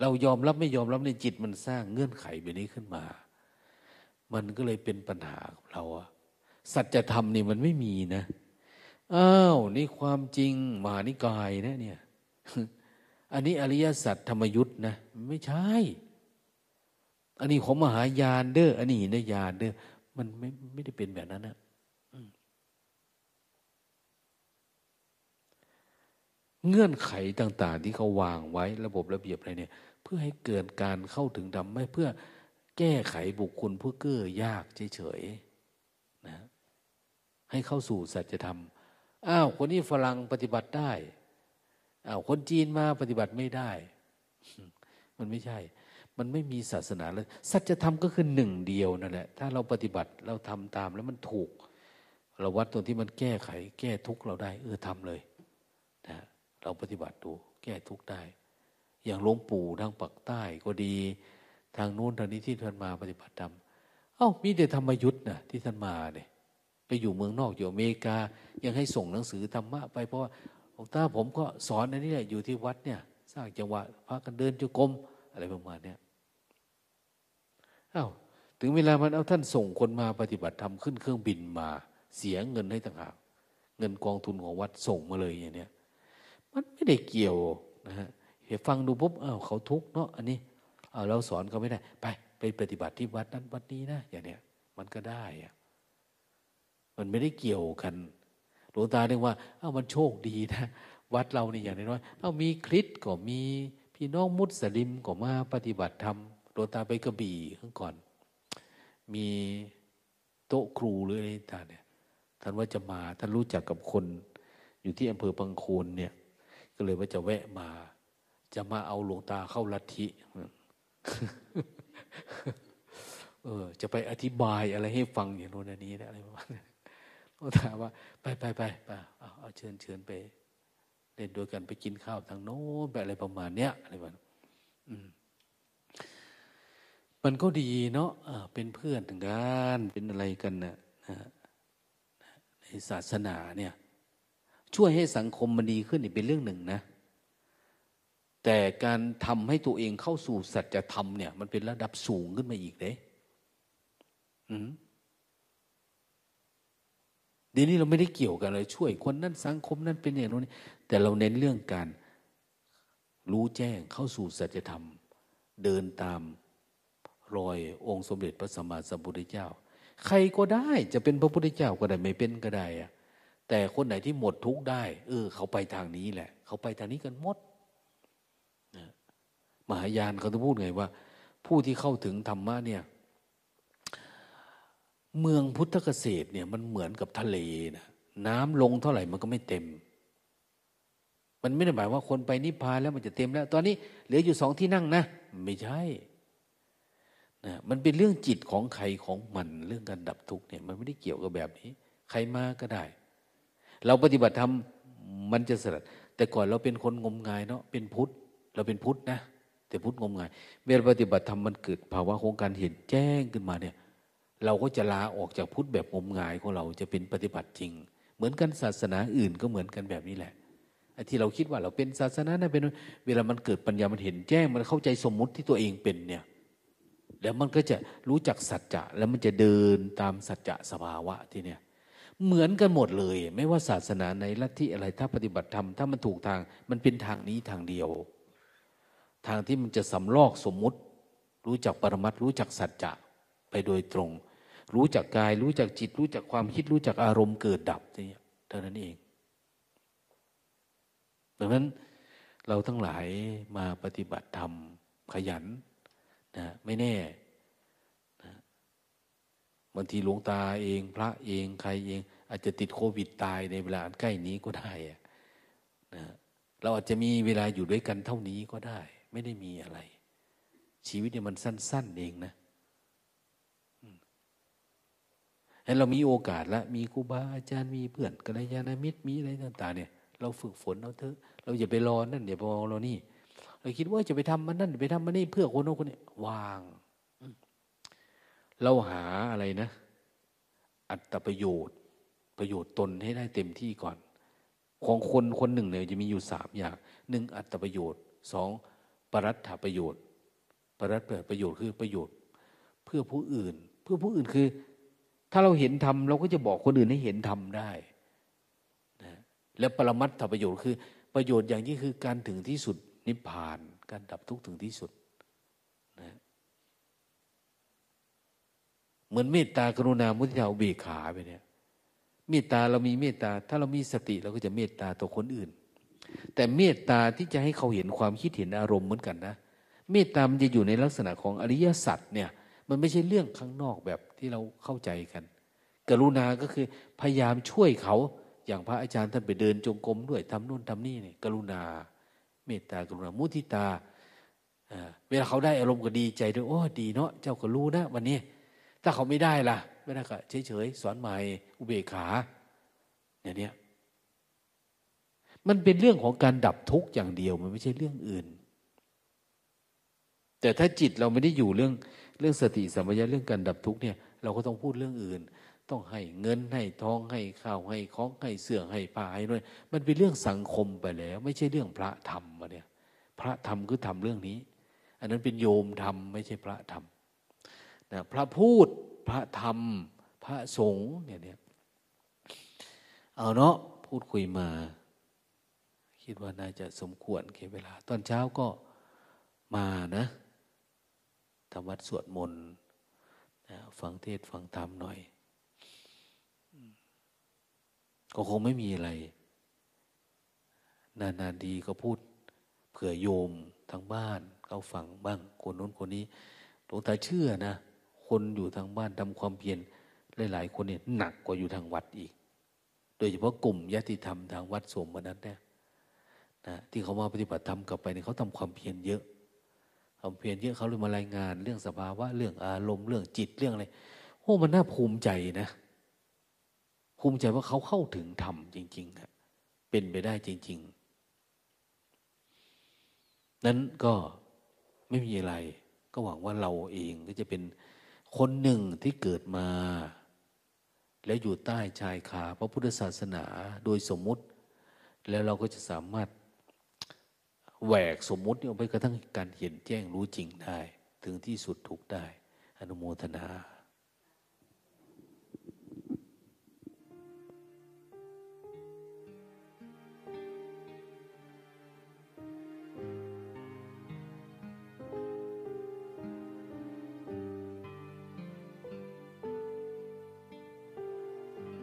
เรายอมรับไม่ยอมรับในจิตมันสร้างเงื่อนไขแบบนี้ขึ้นมา มันก็เลยเป็นปัญหากับเราอะสัจธรรมนี่มันไม่มีนะอ้าวนี่ความจริงมานิกายนะเนี่ย อันนี้อริยสัจธรรมยุทธ์นะไม่ใช่ อันนี้ของมหายานเด้ออันนี้หินยานเด้อมันไม่ไม่ได้เป็นแบบนั้นนะเงื่อนไขต่าง ๆ ที่เขาวางไว้ระบบระเบียบอะไรเนี่ย เพื่อให้เกิดการเข้าถึงธรรมไม่เพื่อแก้ไขบุคคลเพื่อเกื้อยากเฉยๆนะให้เข้าสู่สัจธรรม อ้าว คนนี้ฝรั่งปฏิบัติได้ อ้าวคนจีนมาปฏิบัติไม่ได้ มันไม่ใช่ มันไม่มีศาสนาเลยสัจธรรมก็คือหนึ่งเดียวนั่นแหละ ถ้าเราปฏิบัติเราทำตามแล้วมันถูก เราวัดตัวที่มันแก้ไข แก้ทุกข์เราได้ เออทำเลยนะเราปฏิบัติดูแก้ทุกข์ได้ อย่างหลวงปู่ทางปักใต้ก็ดี ทางโน้นทางนี้ที่ท่านมาปฏิบัติธรรมเอ้ามีแต่ธรรมยุทธ์นะที่ท่านมาเนี่ยไปอยู่เมืองนอกอยู่อเมริกา ยังให้ส่งหนังสือธรรมะไปเพราะว่า หลวงตาผมก็สอนอันนี้แหละอยู่ที่วัดเนี่ย สร้างจังหวะพากันเดินจุกรมอะไรประมาณเนี้ยอา้าวถึงเวลามันเอาท่านส่งคนมาปฏิบัติธรรมขึ้นเครื่องบินมา เสียเงินให้ต่างหากเงินกองทุนของวัดส่งมาเลยอย่างเนี้ยมันไม่ได้เกี่ยวนะฮะเห็นฟังดูปุ๊บอ้าวเขาทุกเนาะอันนี้เอาเราสอนเขาไม่ได้ ไป ไปปฏิบัติที่วัดนั้นวัดนี้นะอย่างเนี้ยมันก็ได้อะมันไม่ได้เกี่ยวกัน หลวงตาเรียกว่าเอ้ามันโชคดีนะ วัดเรานี่อย่างน้อยเอ้ามีคริสก็มีพี่น้องมุสลิมก็มาปฏิบัติธรรมหลวงตาไปกระบี่ข้างก่อน มีโต๊ะครูหรืออะไรต่างเนี่ยท่านว่าจะมาท่านรู้จักกับคน อยู่ที่อำเภอปังโคนเนี่ย ก็เลยว่าจะแวะมา จะมาเอาหลวงตาเข้าลัทธิเออ จะไปอธิบายอะไรให้ฟังอย่างโน้นนี้นะอะไรประมาณนี้ ก็ถามว่า ไปไปไปไปเอาเอาเชิญเชิญไปเล่นด้วยกันไปกินข้าวทางโน้นไปอะไรประมาณเนี้ยอะไรประมาณมันก็ดีเนาะเป็นเพื่อนถึงกันเป็นอะไรกันนะในศาสนาเนี่ย ช่วยให้สังคมมันดีขึ้นนี่เป็นเรื่องหนึ่งนะ แต่การทำให้ตัวเองเข้าสู่สัจธรรมเนี่ย มันเป็นระดับสูงขึ้นมาอีกเลยอืม เดี๋ยวนี้เราไม่ได้เกี่ยวกันเลยช่วยคนนั้นสังคมนั้นเป็นอย่างนี้แต่เราเน้นเรื่องการรู้แจ้งเข้าสู่สัจธรรม เดินตามรอยองค์สมเด็จพระสัมมาสัมพุทธเจ้า ใครก็ได้จะเป็นพระพุทธเจ้าก็ได้ไม่เป็นก็ได้อะแต่คนไหนที่หมดทุกข์ได้ เออ เขาไปทางนี้แหละ เขาไปทางนี้กันหมดมหายานเขาจะพูดไงว่า ผู้ที่เข้าถึงธรรมะเนี่ย เมืองพุทธเกษตรเนี่ยมันเหมือนกับทะเลนะน้ำลงเท่าไหร่มันก็ไม่เต็ม มันไม่ได้หมายว่าคนไปนิพพานแล้วมันจะเต็มแล้ว ตอนนี้เหลืออยู่สองที่นั่งนะ ไม่ใช่นะมันเป็นเรื่องจิตของใครของมันเรื่องการดับทุกข์เนี่ยมันไม่ได้เกี่ยวกับแบบนี้ ใครมาก็ได้ เราปฏิบัติธรรมมันจะสลัดแต่ก่อนเราเป็นคนงมงายเนาะเป็นพุทธเราเป็นพุทธนะ แต่พุทธงมงายเมื่อปฏิบัติธรรมมันเกิดภาวะของการเห็นแจ้งขึ้นมาเนี่ย เราก็จะลาออกจากพุทธแบบงมงายของเราจะเป็นปฏิบัติจริง เหมือนกันศาสนาอื่นก็เหมือนกันแบบนี้แหละไอ้ที่เราคิดว่าเราเป็นศาสนานะเป็นเวลามันเกิดปัญญามันเห็นแจ้งมันเข้าใจสมมุติที่ตัวเองเป็นเนี่ยแล้วมันก็จะรู้จักสัจจะแล้วมันจะเดินตามสัจจะสภาวะที่เนี่ยเหมือนกันหมดเลย ไม่ว่าศาสนาในลัทธิอะไรถ้าปฏิบัติธรรมถ้ามันถูกทางมันเป็นทางนี้ทางเดียว ทางที่มันจะสำลอกสมมุติ รู้จักปรมัตรู้จักสัจจะไปโดยตรง รู้จักกาย รู้จักจิต รู้จักความคิด รู้จักอารมณ์เกิดดับนี่เท่านั้นเอง ดังนั้นเราทั้งหลายมาปฏิบัติธรรมขยันนะไม่แน่นะบางทีหลวงตาเอง พระเองใครเอง อาจจะติดโควิดตายในเวลาใกล้นี้ก็ได้นะเราอาจจะมีเวลาอยู่ด้วยกันเท่านี้ก็ได้ ไม่ได้มีอะไร ชีวิตเนี่ยมันสั้น ๆ เองนะ ให้เรามีโอกาสล้วมีครูบาอาจารย์มีเพื่อนกัลยาณมิตรมีอะไรต่างๆเนี่ย เราฝึกฝนเราเถอะเราอย่าไปรอนั่นอย่าไปรอเรานี่ เราคิดว่าจะไปทำมันนั่นไปทำมันนี่เพื่อคนโน้นคนนี้วาง เราหาอะไรนะ อัตประโยชน์ ประโยชน์ตนให้ได้เต็มที่ก่อน ของคนคนหนึ่งเนี่ยจะมีอยู่สามอย่างหนึ่งอัตประโยชน์สองปรัตถประโยชน์ปรัตถประโยชน์คือประโยชน์ เพื่อผู้อื่น เพื่อผู้อื่นคือ ถ้าเราเห็นธรรมเราก็จะบอกคนอื่นให้เห็นธรรมได้นะและปรมัตถประโยชน์คือ ประโยชน์อย่างนี้คือการถึงที่สุดนิพพาน การดับทุกข์ถึงที่สุดนะเหมือนเมตตากรุณามุทิตาอุเบกขาไปเนี่ยเมตตาเรามีเมตตา ถ้าเรามีสติเราก็จะเมตตาต่อคนอื่น แต่เมตตาที่จะให้เขาเห็นความคิดเห็นอารมณ์เหมือนกันนะเมตตามันจะอยู่ในลักษณะของอริยสัจเนี่ย มันไม่ใช่เรื่องข้างนอกแบบที่เราเข้าใจกัน กรุณาก็คือพยายามช่วยเขา อย่างพระอาจารย์ท่านไปเดินจงกรมด้วยทำนู่นทำนี่เนี่ยกรุณา เมตตากรุณามุทิตาเวลาเขาได้อารมณ์ก็ดีใจด้วยโอ้ดีเนาะเจ้าก็รู้นะวันนี้ ถ้าเขาไม่ได้ล่ะไม่ได้ก็เฉยๆสอนใหม่อุเบกขาอย่างนี้มันเป็นเรื่องของการดับทุกข์อย่างเดียวมันไม่ใช่เรื่องอื่น แต่ถ้าจิตเราไม่ได้อยู่เรื่อง เรื่องสติสัมปชัญญะเรื่องการดับทุกข์เนี่ยเราก็ต้องพูดเรื่องอื่น ต้องให้เงินให้ทองให้ข้าวให้ของให้เสื่อให้ผ้าให้ด้วยมันเป็นเรื่องสังคมไปแล้ว ไม่ใช่เรื่องพระธรรมมาเนี่ย พระธรรมคือทำเรื่องนี้ อันนั้นเป็นโยมธรรมไม่ใช่พระธรรมนะพระพูดพระธรรม พระสงฆ์เนี่ยเนี่ยเอาเนาะพูดคุยมา คิดว่าน่าจะสมควรแค่เวลา ตอนเช้าก็มานะ ทำวัดสวดมนต์ฟังเทศฟังธรรมหน่อย ก็คงไม่มีอะไร นานๆดีก็พูดเผื่อโยมทั้งบ้านเขาฟังบ้าง คนนู้นคนนี้หลวงตาเชื่อนะ คนอยู่ทางบ้านทำความเพียรหลาย ๆ คนเนี่ยหนักกว่าอยู่ทางวัดอีก โดยเฉพาะกลุ่มยติธรรมทางวัดสมบันนั้นเนี่ยนะที่เขามาปฏิบัติธรรมกลับไปเนี่ยเขาทำความเพียรเยอะ ความเพียรเยอะเขาเลยมารายงาน เรื่องสภาวะเรื่องอารมณ์เรื่องจิตเรื่องอะไรโอ้มันน่าภูมิใจนะ ภูมิใจว่าเขาเข้าถึงธรรมจริงๆครับเป็นไปได้จริง ๆ นั้นก็ไม่มีอะไร ก็หวังว่าเราเองก็จะเป็นคนหนึ่งที่เกิดมา แล้วอยู่ใต้ชายคาพระพุทธศาสนาโดยสมมุติ แล้วเราก็จะสามารถ แหวกสมมุติออกไปกระทั่งการเห็นแจ้งรู้จริงได้ ถึงที่สุดถูกได้ อนุโมทนา